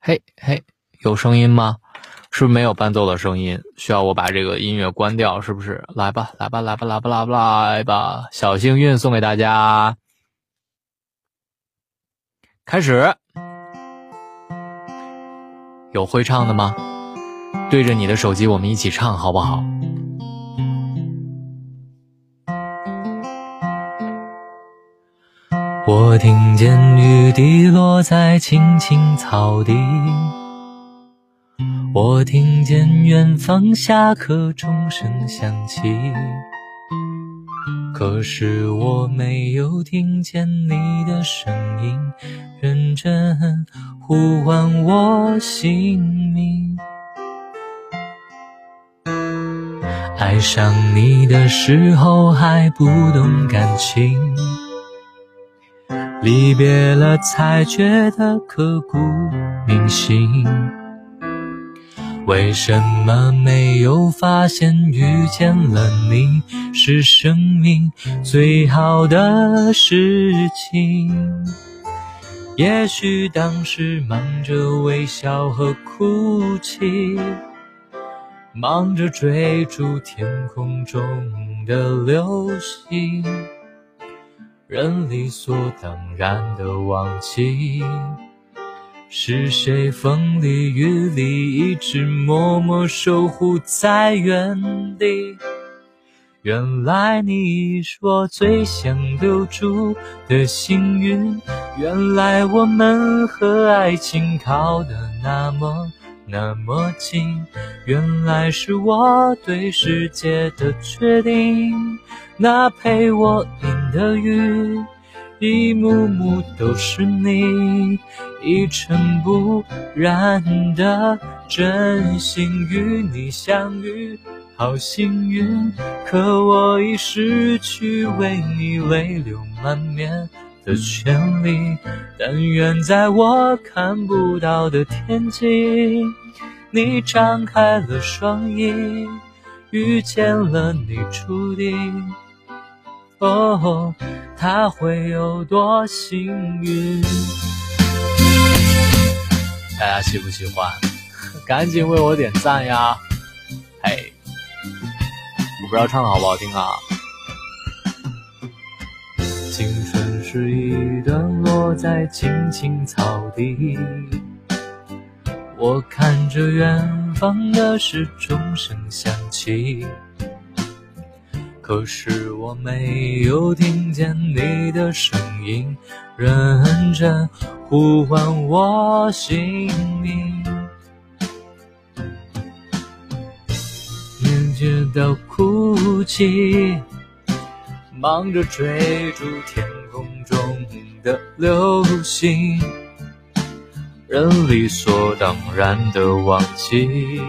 嘿嘿，有声音吗？是不是没有伴奏的声音？需要我把这个音乐关掉？是不是？来吧，来吧，来吧，来吧，来吧，来吧！小幸运送给大家，开始。有会唱的吗？对着你的手机，我们一起唱好不好？我听见雨滴落在青青草地，我听见远方下课钟声响起，可是我没有听见你的声音，认真呼唤我姓名。爱上你的时候还不懂感情，离别了才觉得刻骨铭心。为什么没有发现遇见了你是生命最好的事情？也许当时忙着微笑和哭泣。忙着追逐天空中的流星，人理所当然的忘记，是谁风里雨里一直默默守护在原地？原来你是我最想留住的幸运，原来我们和爱情靠得那么。那么近，原来是我对世界的决定。那陪我淋的雨，一幕幕都是你，一尘不染的真心与你相遇，好幸运。可我已失去为你泪流满面的权利。但愿在我看不到的天际。你张开了双翼，遇见了你注定。哦，他会有多幸运？大家喜不喜欢？赶紧为我点赞呀！嘿，我不知道唱的好不好听啊。青春是一段落在青青草地。我看着远方的时钟声响起，可是我没有听见你的声音，认真呼唤我姓名。面觉到哭泣，忙着追逐天空。中的流星，人理所当然的忘记，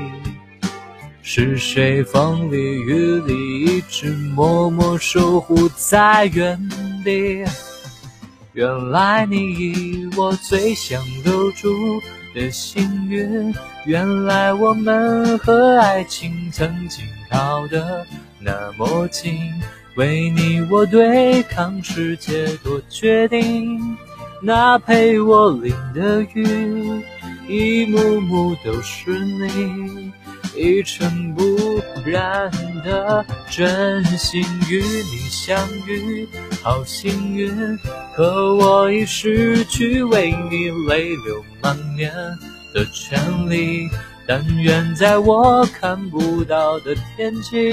是谁风里雨里一直默默守护在原地？原来你以我最想留住的幸运，原来我们和爱情曾经靠得那么近，为你我对抗世界多决定。那陪我淋的雨，一幕幕都是你，一尘不染的真心与你相遇，好幸运。可我已失去为你泪流满面的权利，但愿在我看不到的天际，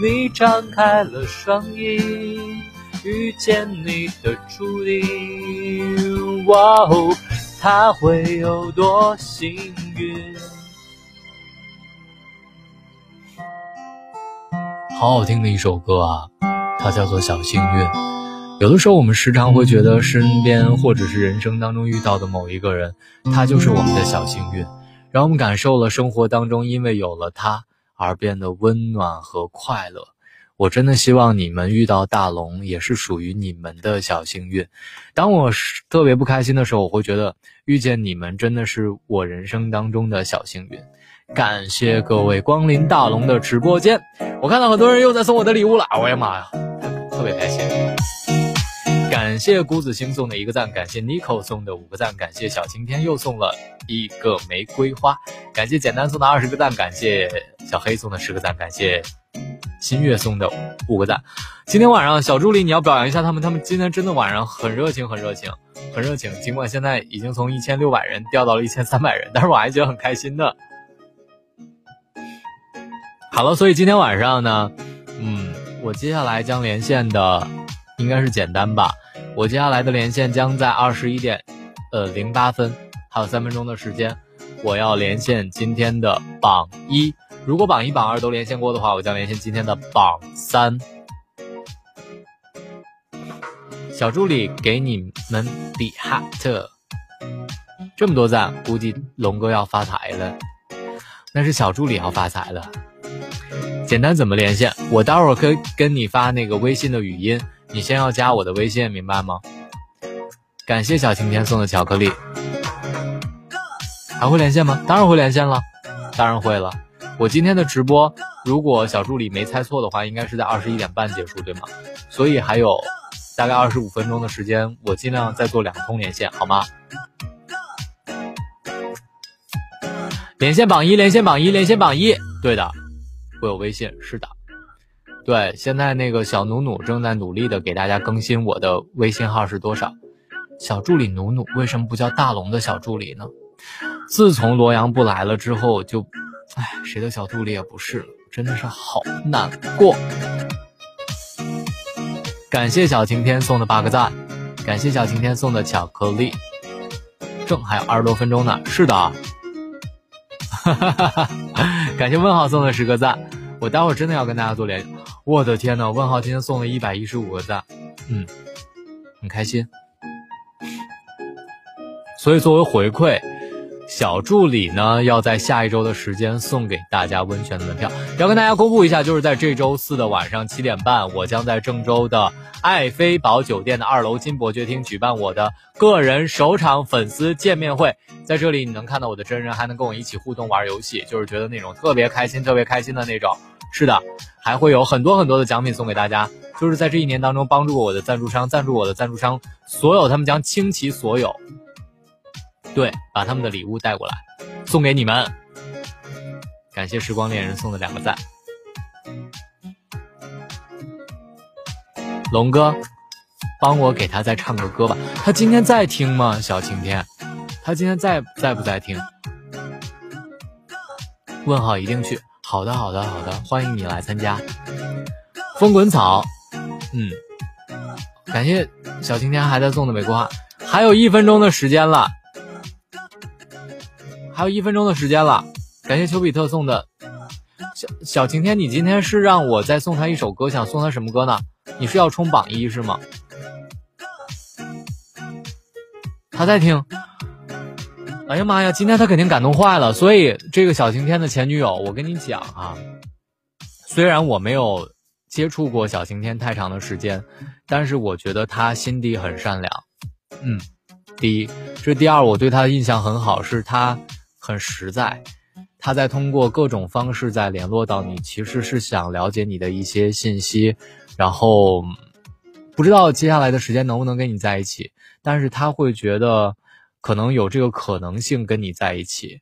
你张开了双翼。遇见你的注定，哇哦，他会有多幸运？好好听的一首歌啊，它叫做《小幸运》。有的时候，我们时常会觉得身边或者是人生当中遇到的某一个人，他就是我们的小幸运，让我们感受了生活当中因为有了他而变得温暖和快乐。我真的希望你们遇到大龙也是属于你们的小幸运。当我是特别不开心的时候，我会觉得遇见你们真的是我人生当中的小幸运。感谢各位光临大龙的直播间，我看到很多人又在送我的礼物了，我呀妈呀，特别开心。感谢谷子星送的一个赞，感谢 Nico 送的五个赞，感谢小晴天又送了一个玫瑰花，感谢简单送的二十个赞，感谢小黑送的十个赞，感谢。新月送的五个赞，今天晚上小助理你要表扬一下他们，他们今天真的晚上很热情，很热情，很热情。尽管现在已经从一千六百人掉到了一千三百人，但是我还觉得很开心的。好了，所以今天晚上呢，嗯，我接下来将连线的应该是简单吧。我接下来的连线将在二十一点，呃零八分，还有三分钟的时间，我要连线今天的榜一。如果榜一、榜二都连线过的话，我将连线今天的榜三。小助理给你们比哈特，这么多赞，估计龙哥要发财了。那是小助理要发财了。简单怎么连线？我待会儿可以跟你发那个微信的语音，你先要加我的微信，明白吗？感谢小晴天送的巧克力。还会连线吗？当然会连线了，当然会了。我今天的直播，如果小助理没猜错的话，应该是在二十一点半结束，对吗？所以还有大概二十五分钟的时间，我尽量再做两通连线，好吗？连线榜一，连线榜一，连线榜一。对的，我有微信，是的。对，现在那个小努努正在努力的给大家更新我的微信号是多少？小助理努努为什么不叫大龙的小助理呢？自从罗阳不来了之后就。哎，谁的小助理也不是了，真的是好难过。感谢小晴天送的八个赞，感谢小晴天送的巧克力。正还有二十多分钟呢，是的。哈哈哈哈感谢问号送的十个赞，我待会儿真的要跟大家做连。我的天呐，问号今天送了一百一十五个赞，嗯，很开心。所以作为回馈。小助理呢，要在下一周的时间送给大家温泉的门票。要跟大家公布一下，就是在这周四的晚上七点半，我将在郑州的爱妃堡酒店的二楼金伯爵厅举办我的个人首场粉丝见面会。在这里，你能看到我的真人，还能跟我一起互动玩游戏，就是觉得那种特别开心、特别开心的那种。是的，还会有很多很多的奖品送给大家。就是在这一年当中，帮助过我的赞助商、赞助我的赞助商，所有他们将倾其所有。对，把他们的礼物带过来，送给你们。感谢时光恋人送的两个赞。龙哥，帮我给他再唱个歌吧。他今天在听吗？小晴天，他今天在在不在听？问号一定去。好的，好的，好的，欢迎你来参加。风滚草，嗯，感谢小晴天还在送的玫瑰花。还有一分钟的时间了。还有一分钟的时间了，感谢丘比特送的小小晴天。你今天是让我再送他一首歌，想送他什么歌呢？你是要冲榜一是吗？他在听。哎呀妈呀，今天他肯定感动坏了。所以这个小晴天的前女友，我跟你讲啊，虽然我没有接触过小晴天太长的时间，但是我觉得他心地很善良。嗯，第一，这第二，我对他的印象很好，是他很实在，他在通过各种方式在联络到你，其实是想了解你的一些信息，然后不知道接下来的时间能不能跟你在一起，但是他会觉得。可能有这个可能性跟你在一起，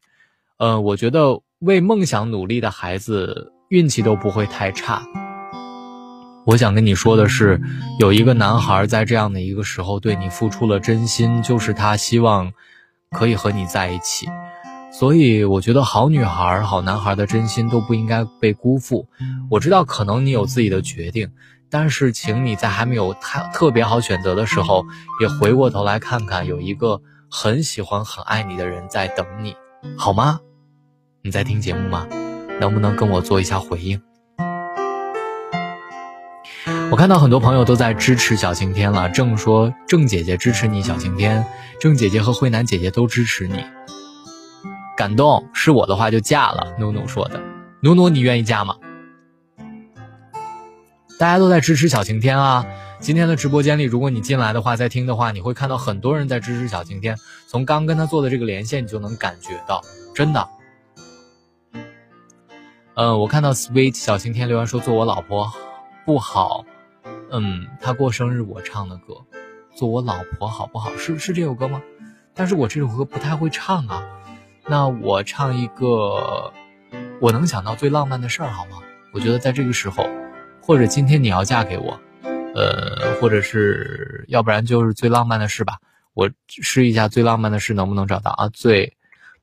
呃，我觉得为梦想努力的孩子运气都不会太差。我想跟你说的是，有一个男孩在这样的一个时候对你付出了真心，就是他希望可以和你在一起。所以我觉得好女孩、好男孩的真心都不应该被辜负。我知道可能你有自己的决定，但是请你在还没有太特别好选择的时候，也回过头来看看有一个。很喜欢、很爱你的人在等你，好吗？你在听节目吗？能不能跟我做一下回应？我看到很多朋友都在支持小晴天了。正说郑姐姐支持你，小晴天，郑姐姐和慧楠姐姐都支持你，感动。是我的话就嫁了。努努说的，努努，你愿意嫁吗？大家都在支持小晴天啊。今天的直播间里，如果你进来的话，在听的话，你会看到很多人在支持小晴天。从刚跟他做的这个连线，你就能感觉到，真的。嗯，我看到 sweet 小晴天留言说做我老婆不好。嗯，他过生日我唱的歌，做我老婆好不好？是是这首歌吗？但是我这首歌不太会唱啊。那我唱一个我能想到最浪漫的事儿好吗？我觉得在这个时候，或者今天你要嫁给我。呃，或者是要不然就是最浪漫的事吧，我试一下最浪漫的事能不能找到啊？最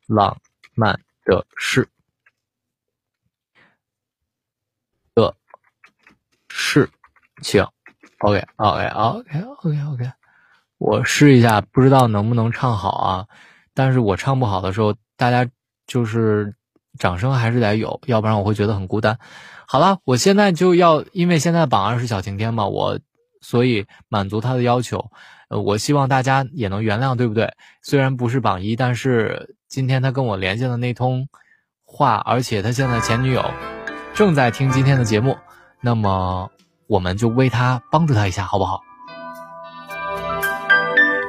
浪漫的事的事情，OK，OK，OK，OK，OK，我试一下，不知道能不能唱好啊？但是我唱不好的时候，大家就是掌声还是得有，要不然我会觉得很孤单。好了，我现在就要，因为现在榜二是小晴天嘛，我所以满足他的要求。呃，我希望大家也能原谅，对不对？虽然不是榜一，但是今天他跟我连线的那通话，而且他现在前女友正在听今天的节目，那么我们就为他帮助他一下，好不好？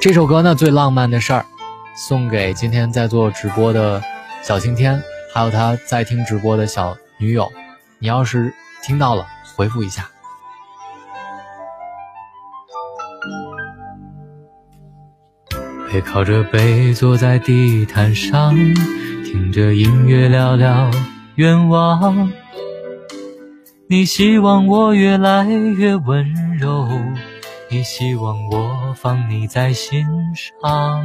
这首歌呢，最浪漫的事儿，送给今天在做直播的小晴天，还有他在听直播的小女友。你要是听到了，回复一下。背靠着背坐在地毯上，听着音乐聊聊愿望。你希望我越来越温柔，你希望我放你在心上。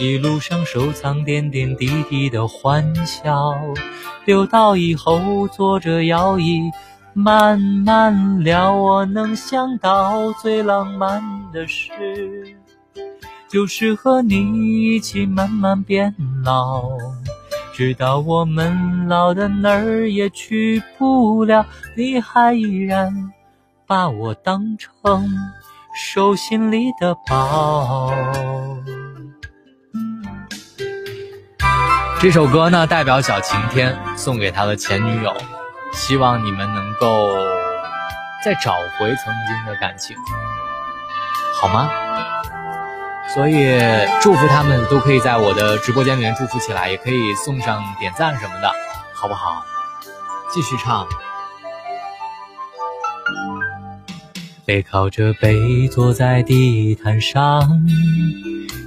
一路上收藏点点滴滴的欢笑，留到以后坐着摇椅慢慢聊。我能想到最浪漫的事，就是和你一起慢慢变老，直到我们老的哪儿也去不了，你还依然把我当成手心里的宝。这首歌呢，代表小晴天送给他的前女友，希望你们能够再找回曾经的感情，好吗？所以祝福他们都可以在我的直播间里面祝福起来，也可以送上点赞什么的，好不好？继续唱。背靠着背坐在地毯上。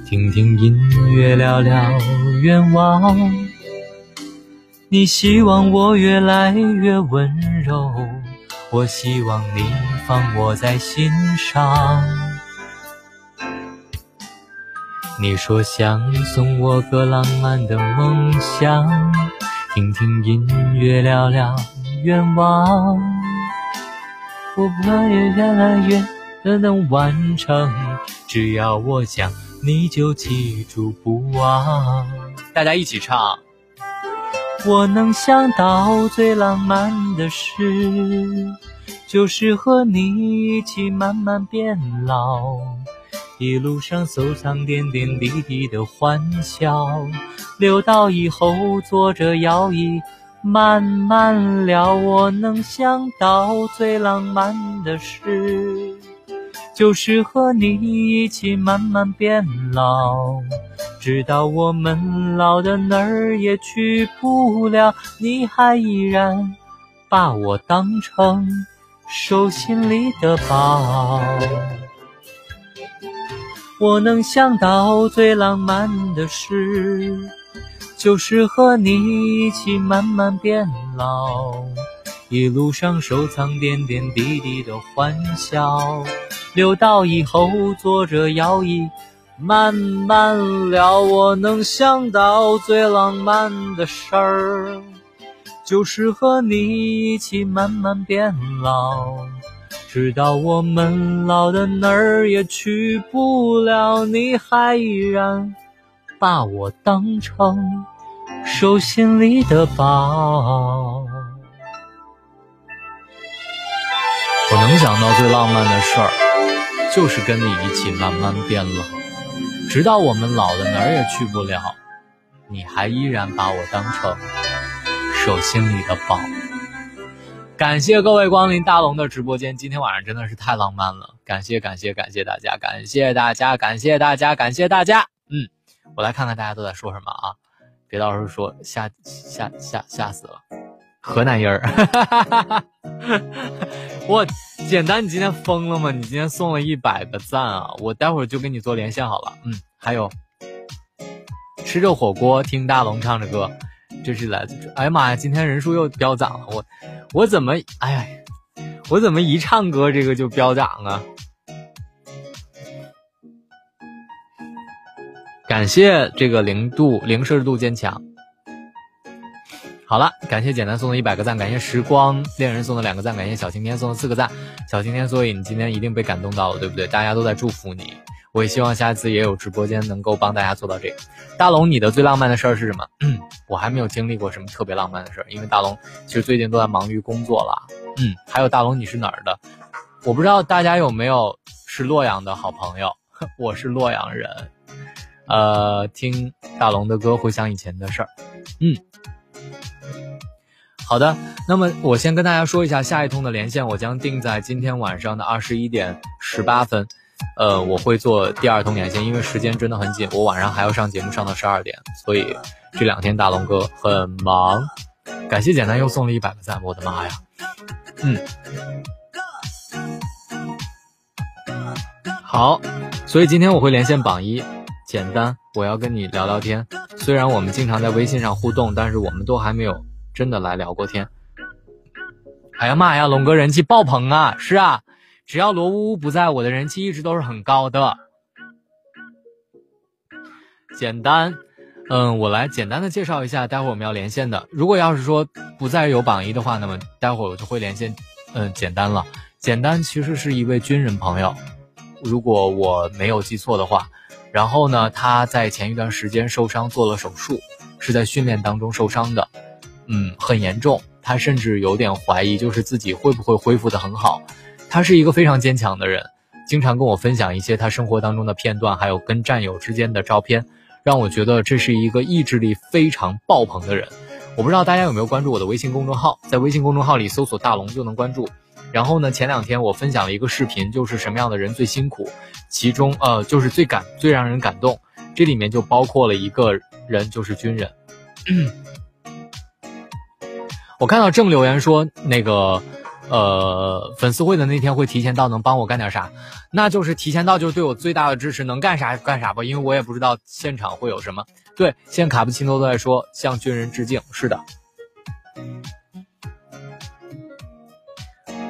听听音乐，聊聊愿望。你希望我越来越温柔，我希望你放我在心上。你说想送我个浪漫的梦想，听听音乐，聊聊愿望。我不怕越来越的能完成，只要我想，你就记住不忘。大家一起唱。我能想到最浪漫的事，就是和你一起慢慢变老。一路上收藏点点滴滴的欢笑，留到以后坐着摇椅慢慢聊。我能想到最浪漫的事，就是和你一起慢慢变老，直到我们老的哪儿也去不了，你还依然把我当成手心里的宝。我能想到最浪漫的事，就是和你一起慢慢变老，一路上收藏点点滴滴的欢笑，留到以后坐着摇椅慢慢聊。我能想到最浪漫的事儿，就是和你一起慢慢变老。直到我们老的哪儿也去不了，你还依然把我当成手心里的宝。我能想到最浪漫的事儿，就是跟你一起慢慢变老，直到我们老的哪儿也去不了，你还依然把我当成手心里的宝。感谢各位光临大龙的直播间，今天晚上真的是太浪漫了，感谢感谢感谢大家，感谢大家，感谢大家，感谢大家。嗯，我来看看大家都在说什么啊，别到时候说吓吓吓吓死了。河南人儿，我简单，你今天疯了吗？你今天送了一百个赞啊，我待会儿就跟你做连线好了。嗯，还有吃着火锅听大龙唱着歌。这是来自，哎呀妈呀，今天人数又飙涨了，我我怎么，哎呀，我怎么一唱歌这个就飙涨啊？感谢这个零度零摄氏度坚强。好了，感谢简单送的一百个赞，感谢时光恋人送的两个赞，感谢小晴天送的四个赞。小晴天，所以你今天一定被感动到了，对不对？大家都在祝福你，我也希望下次也有直播间能够帮大家做到这个。大龙，你的最浪漫的事儿是什么？我还没有经历过什么特别浪漫的事儿，因为大龙其实最近都在忙于工作了。嗯，还有大龙，你是哪儿的？我不知道大家有没有是洛阳的好朋友。我是洛阳人，呃，听大龙的歌，回想以前的事儿。嗯，好的，那么我先跟大家说一下，下一通的连线我将定在今天晚上的二十一点十八分。呃，我会做第二通连线，因为时间真的很紧，我晚上还要上节目，上到十二点，所以这两天大龙哥很忙。感谢简单又送了一百个赞，我的妈呀！嗯，好，所以今天我会连线榜一，简单，我要跟你聊聊天。虽然我们经常在微信上互动，但是我们都还没有真的来聊过天。哎呀妈呀，龙哥人气爆棚啊！是啊。只要罗呜呜不在，我的人气一直都是很高的。简单，嗯，我来简单的介绍一下，待会儿我们要连线的。如果要是说不再有榜一的话，那么待会儿我就会连线，嗯，简单了。简单其实是一位军人朋友，如果我没有记错的话。然后呢，他在前一段时间受伤做了手术，是在训练当中受伤的，嗯，很严重。他甚至有点怀疑，就是自己会不会恢复的很好。他是一个非常坚强的人，经常跟我分享一些他生活当中的片段，还有跟战友之间的照片，让我觉得这是一个意志力非常爆棚的人。我不知道大家有没有关注我的微信公众号，在微信公众号里搜索“大龙”就能关注。然后呢，前两天我分享了一个视频，就是什么样的人最辛苦，其中呃就是最感最让人感动，这里面就包括了一个人，就是军人。我看到正留言说那个。呃，粉丝会的那天会提前到，能帮我干点啥？那就是提前到，就是对我最大的支持，能干啥干啥吧，因为我也不知道现场会有什么。对，现在卡布奇诺都在说向军人致敬，是的。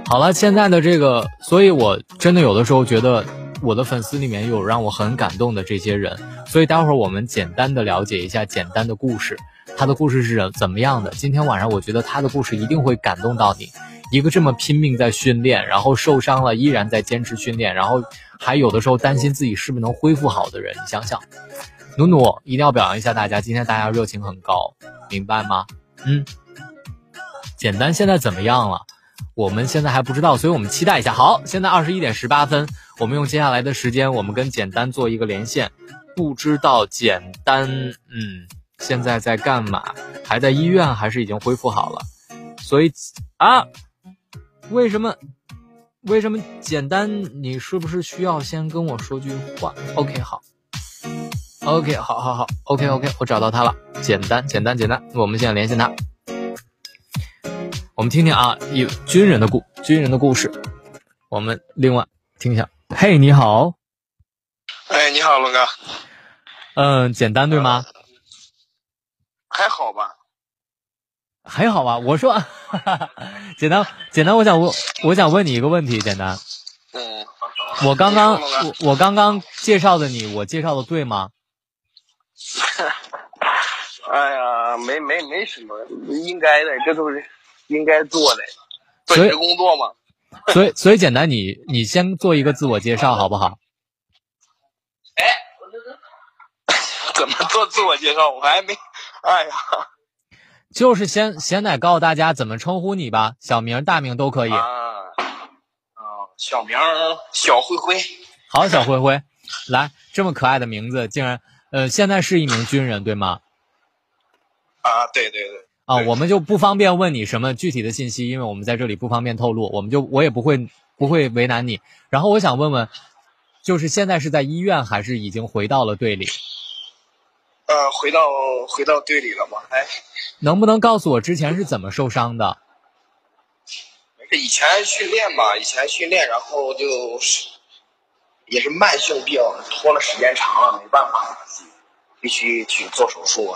好了，现在的这个，所以我真的有的时候觉得我的粉丝里面有让我很感动的这些人。所以待会儿我们简单的了解一下简单的故事，他的故事是怎么样的？今天晚上我觉得他的故事一定会感动到你。一个这么拼命在训练，然后受伤了依然在坚持训练，然后还有的时候担心自己是不是能恢复好的人，你想想，努努一定要表扬一下大家，今天大家热情很高，明白吗？嗯，简单现在怎么样了？我们现在还不知道，所以我们期待一下。好，现在二十一点十八分，我们用接下来的时间，我们跟简单做一个连线。不知道简单，嗯，现在在干嘛？还在医院还是已经恢复好了？所以啊。为什么？为什么简单？你是不是需要先跟我说句话？OK，好。OK，好，好，好。OK，OK，我找到他了。简单，简单，简单。我们现在联系他。我们听听啊，有军人的故，军人的故事。我们另外听一下。嘿，你好。哎，你好，龙哥。嗯，简单对吗？还好吧。还好吧，我说，简单简单，我想问，我想问你一个问题，简单。嗯。我刚刚我我刚刚介绍的你，我介绍的对吗？哎呀，没没没什么，应该的，这都是应该做的，本职工作嘛。所以所以简单，你你先做一个自我介绍好不好？哎，怎么做自我介绍？我还没，哎呀。就是先先得告诉大家怎么称呼你吧，小名、大名都可以。啊，小名小灰灰。好，小灰灰，来，这么可爱的名字，竟然，呃，现在是一名军人，对吗？啊，对对对。啊，我们就不方便问你什么具体的信息，因为我们在这里不方便透露，我们就我也不会不会为难你。然后我想问问，就是现在是在医院还是已经回到了队里？呃，回到回到队里了吗？哎，能不能告诉我之前是怎么受伤的？以前训练吧，以前训练，然后就是也是慢性病，拖了时间长了，没办法，必须去做手术。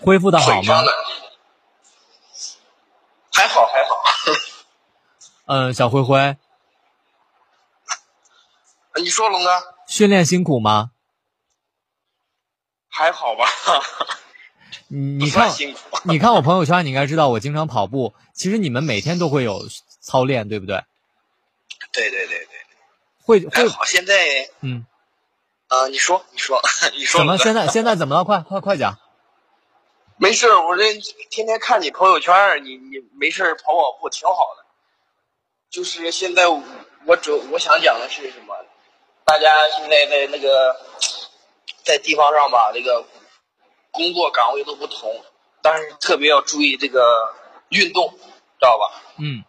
恢复的好吗？还好还好。嗯，小灰灰，你说龙哥，训练辛苦吗？还好吧，你看，你看我朋友圈，你应该知道我经常跑步。其实你们每天都会有操练，对不对？对对对对，会会。好，现在嗯，啊，你说你说 你说怎么现在现在怎么了？快快快讲！没事，我这天天看你朋友圈，你你没事跑跑步挺好的。就是现在我主我想讲的是什么？大家现在在那个。在地方上吧，这个工作岗位都不同，但是特别要注意这个运动，知道吧？嗯，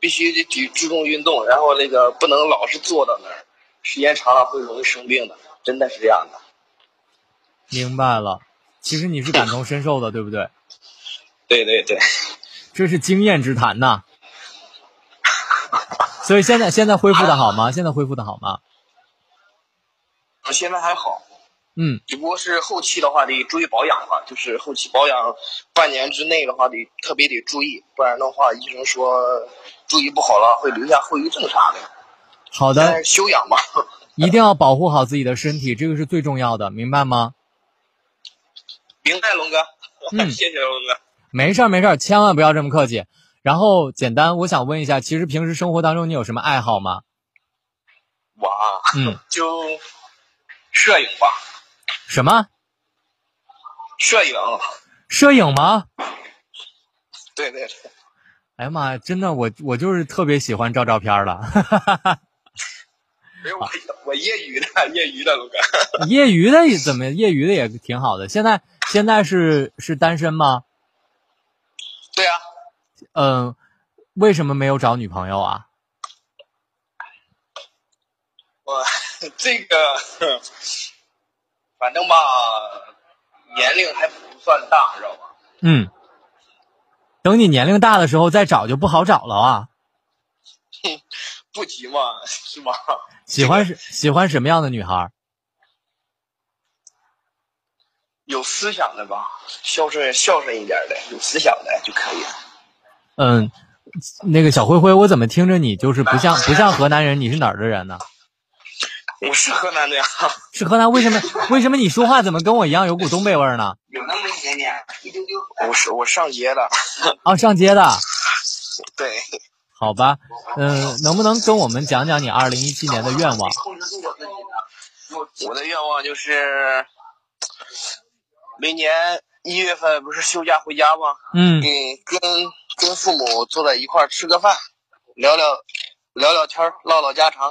必须得注注重运动，然后那个不能老是坐到那儿，时间长了会容易生病的，真的是这样的。明白了，其实你是感同身受的，对不对？对对对，这是经验之谈呐。所以现在现在恢复的好吗？现在恢复的好吗？现在还好，嗯，只不过是后期的话得注意保养了，就是后期保养半年之内的话得特别得注意，不然的话医生说注意不好了会留下后遗症啥的。好的，休养吧，一定要保护好自己的身体，这个是最重要的，明白吗？明白，龙哥，嗯，谢谢龙哥。没事儿没事儿，千万不要这么客气。然后简单，我想问一下，其实平时生活当中你有什么爱好吗？我啊，嗯，就。摄影吧，什么？摄影？摄影吗？对对对。哎呀妈呀，真的，我我就是特别喜欢照照片了。没有我，我业余的，业余的，龙哥。业余的怎么？业余的也挺好的。现在现在是是单身吗？对啊。嗯，为什么没有找女朋友啊？我。这个，反正吧，年龄还不算大，知道吧？嗯，等你年龄大的时候再找就不好找了啊。哼，不急嘛，是吧？喜欢是喜欢什么样的女孩？有思想的吧，孝顺孝顺一点的，有思想的就可以了。嗯，那个小灰灰，我怎么听着你就是不像不像河南人？你是哪儿的人呢？我是河南的呀，是河南，为什么为什么你说话怎么跟我一样有股东北味儿呢？有那么一点点，一丢丢。我是我上街的，啊，上街的，对。好吧，嗯，能不能跟我们讲讲你二零一七年的愿望？我的愿望就是每年一月份不是休假回家吗？嗯，跟跟跟父母坐在一块儿吃个饭，聊聊聊聊天儿，唠唠家常。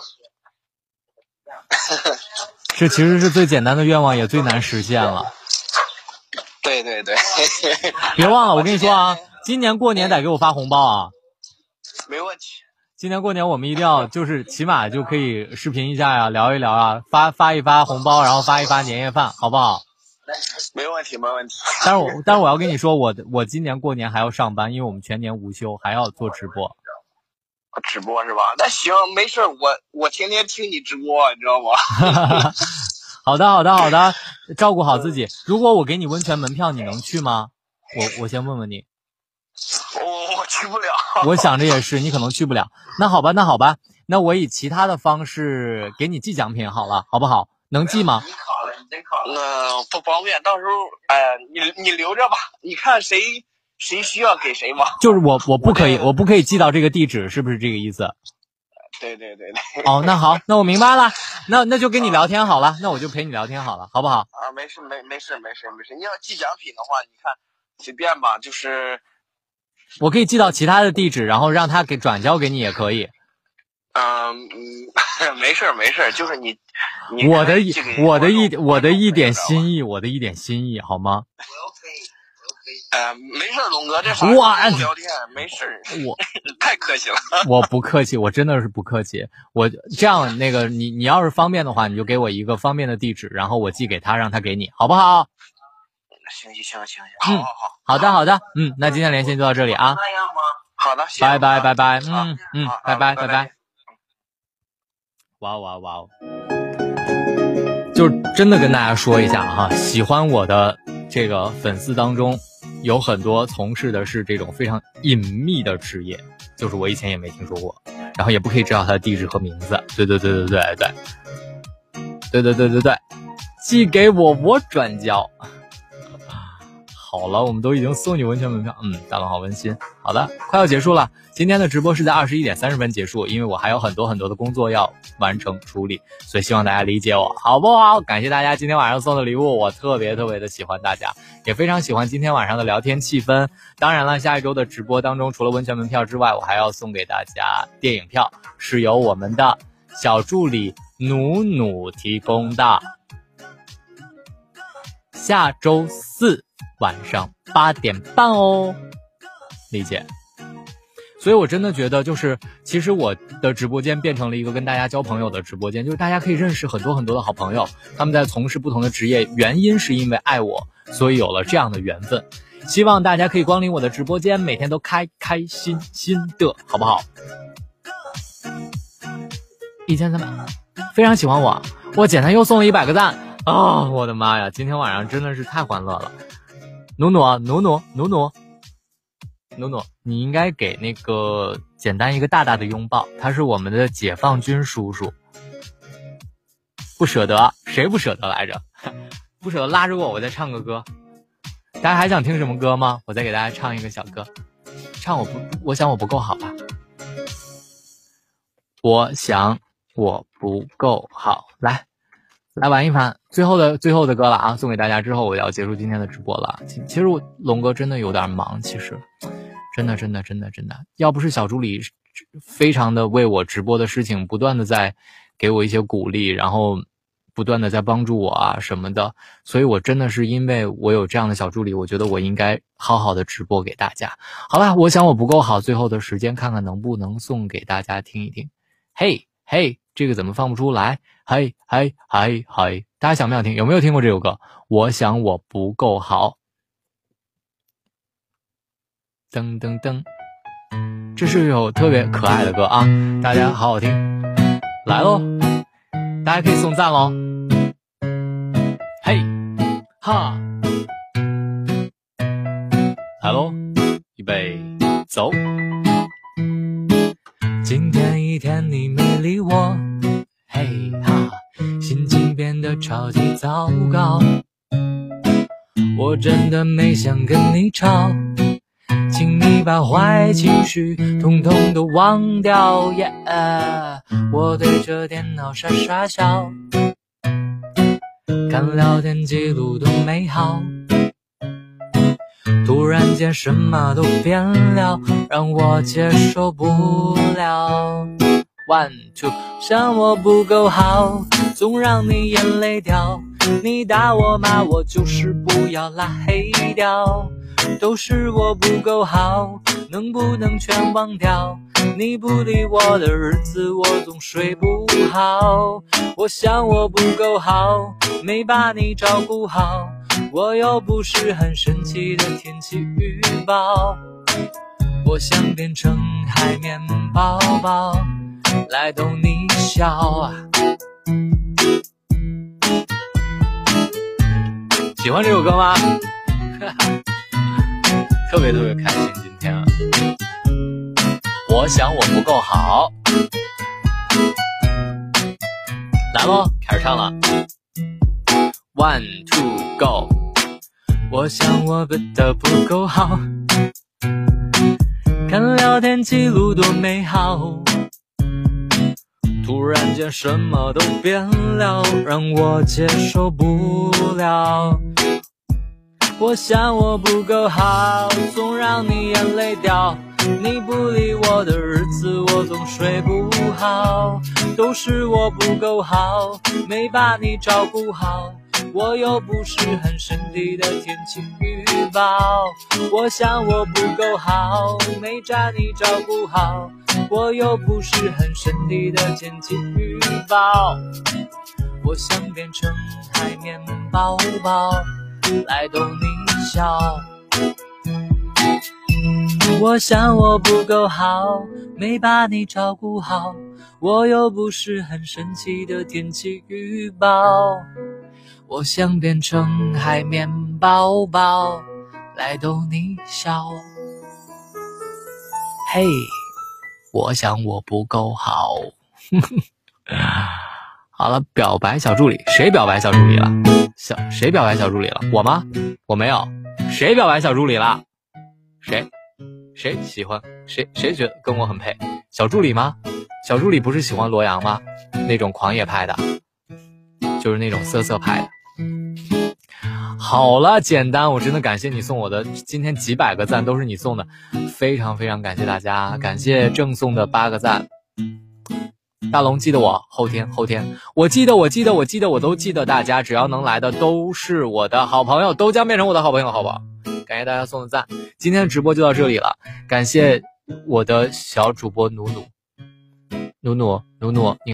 这其实是最简单的愿望，也最难实现了。对对对，别忘了，我跟你说啊，今年过年得给我发红包啊。没问题。今年过年我们一定要，就是起码就可以视频一下呀，聊一聊啊，发发一发红包，然后发一发年夜饭，好不好？没问题，没问题。但是我但是我要跟你说，我我今年过年还要上班，因为我们全年无休，还要做直播。直播是吧？那行，没事我我天天听你直播，你知道吗？好的，好的，好的，照顾好自己。如果我给你温泉门票，你能去吗？我我先问问你。我我去不了。我想着也是，你可能去不了。那好吧，那好吧，那我以其他的方式给你寄奖品好了，好不好？能寄吗？你考了，你真考了。那不方便，到时候哎，你你留着吧，你看谁谁需要给谁吧。就是我 我不可以，我不可以寄到这个地址，是不是这个意思？对对对对。哦，那好，那我明白了，那那就跟你聊天好了，那我就陪你聊天好了，好不好？啊，没事没没事没事没事。你要寄奖品的话，你看随便吧，就是。我可以寄到其他的地址，然后让他给转交给你也可以。嗯，没事儿没事儿就是你，我的一我的一我的一点心意，我的一点心意，好吗？呃，没事龙哥，这啥哇聊天没事我太客气了。我不客气，我真的是不客气。我这样那个，你你要是方便的话，你就给我一个方便的地址，然后我寄给他，让他给你，好不好？行行行行行，好好好，好的好的，嗯，那今天连线就到这里啊。好的，拜拜拜拜，嗯嗯，拜拜拜拜。哇哇哇哦！就真的跟大家说一下哈，喜欢我的这个粉丝当中，有很多从事的是这种非常隐秘的职业，就是我以前也没听说过，然后也不可以知道他的地址和名字。对对对对对对，对对对对对，寄给我，我转交。好了，我们都已经送你温泉门票，嗯，大龙好温馨。好的，快要结束了，今天的直播是在二十一点三十分结束，因为我还有很多很多的工作要完成处理，所以希望大家理解我，好不好？感谢大家今天晚上送的礼物，我特别特别的喜欢大家，也非常喜欢今天晚上的聊天气氛。当然了，下一周的直播当中，除了温泉门票之外，我还要送给大家电影票，是由我们的小助理努努提供的。下周四。晚上八点半哦，理解。所以我真的觉得，就是其实我的直播间变成了一个跟大家交朋友的直播间，就是大家可以认识很多很多的好朋友，他们在从事不同的职业，原因是因为爱我，所以有了这样的缘分。希望大家可以光临我的直播间，每天都开开心心的，好不好？一千三百，非常喜欢我，我简单又送了一百个赞啊！我的妈呀，今天晚上真的是太欢乐了。努努，努努努努，努努，你应该给那个简单一个大大的拥抱。他是我们的解放军叔叔，不舍得，谁不舍得来着？不舍得拉着我，我再唱个歌。大家还想听什么歌吗？我再给大家唱一个小歌。唱我不，我想我不够好吧？我想我不够好，来。来玩一盘最后的最后的歌了啊！送给大家之后，我要结束今天的直播了。其实我龙哥真的有点忙，其实真的真的真的真的，要不是小助理非常的为我直播的事情不断的在给我一些鼓励，然后不断的在帮助我啊什么的，所以我真的是因为我有这样的小助理，我觉得我应该好好的直播给大家。好了，我想我不够好，最后的时间看看能不能送给大家听一听。嘿嘿，这个怎么放不出来？嗨嗨嗨嗨！大家想不想听？有没有听过这首歌？我想我不够好。噔噔噔，这是一首特别可爱的歌啊！大家好好听，来喽！大家可以送赞喽！嘿哈，来喽！预备走！今天一天你没理我。嘿哈，心情变得超级糟糕。我真的没想跟你吵，请你把坏情绪统统都忘掉。耶，我对着电脑傻傻笑，看聊天记录多美好。突然间什么都变了，让我接受不了。One two，想我不够好，总让你眼泪掉。你打我骂我，就是不要拉黑掉。都是我不够好，能不能全忘掉？你不理我的日子，我总睡不好。我想我不够好，没把你照顾好。我又不是很神奇的天气预报，我想变成海绵宝宝来逗你笑啊！喜欢这首歌吗？特别特别开心，今天啊！我想我不够好，来喽，开始唱了。One two go，我想我变得不够好，看聊天记录多美好，突然间什么都变了，让我接受不了。我想我不够好，总让你眼泪掉。你不理我的日子，我总睡不好，都是我不够好，没把你照顾好。我又不是很神秘的天气预报，我想我不够好，没把你照顾好。我又不是很神秘的天气预报，我想变成海绵宝宝来逗你笑。我想我不够好，没把你照顾好。我又不是很神奇的天气预报。我想变成海绵宝宝来逗你笑。嘿，我想我不够好。好了，表白小助理，谁表白小助理了？小谁表白小助理了？我吗？我没有。谁表白小助理了？谁？谁喜欢？谁？谁觉得跟我很配？小助理吗？小助理不是喜欢罗阳吗？那种狂野派的，就是那种色色派的。好了，简单，我真的感谢你送我的今天几百个赞，都是你送的，非常非常感谢大家，感谢赠送的八个赞。大龙记得我，后天后天，我记得我记得我记得我都记得大家，只要能来的都是我的好朋友，都将变成我的好朋友，好不好？感谢大家送的赞，今天的直播就到这里了，感谢我的小主播努努，努努努努，你。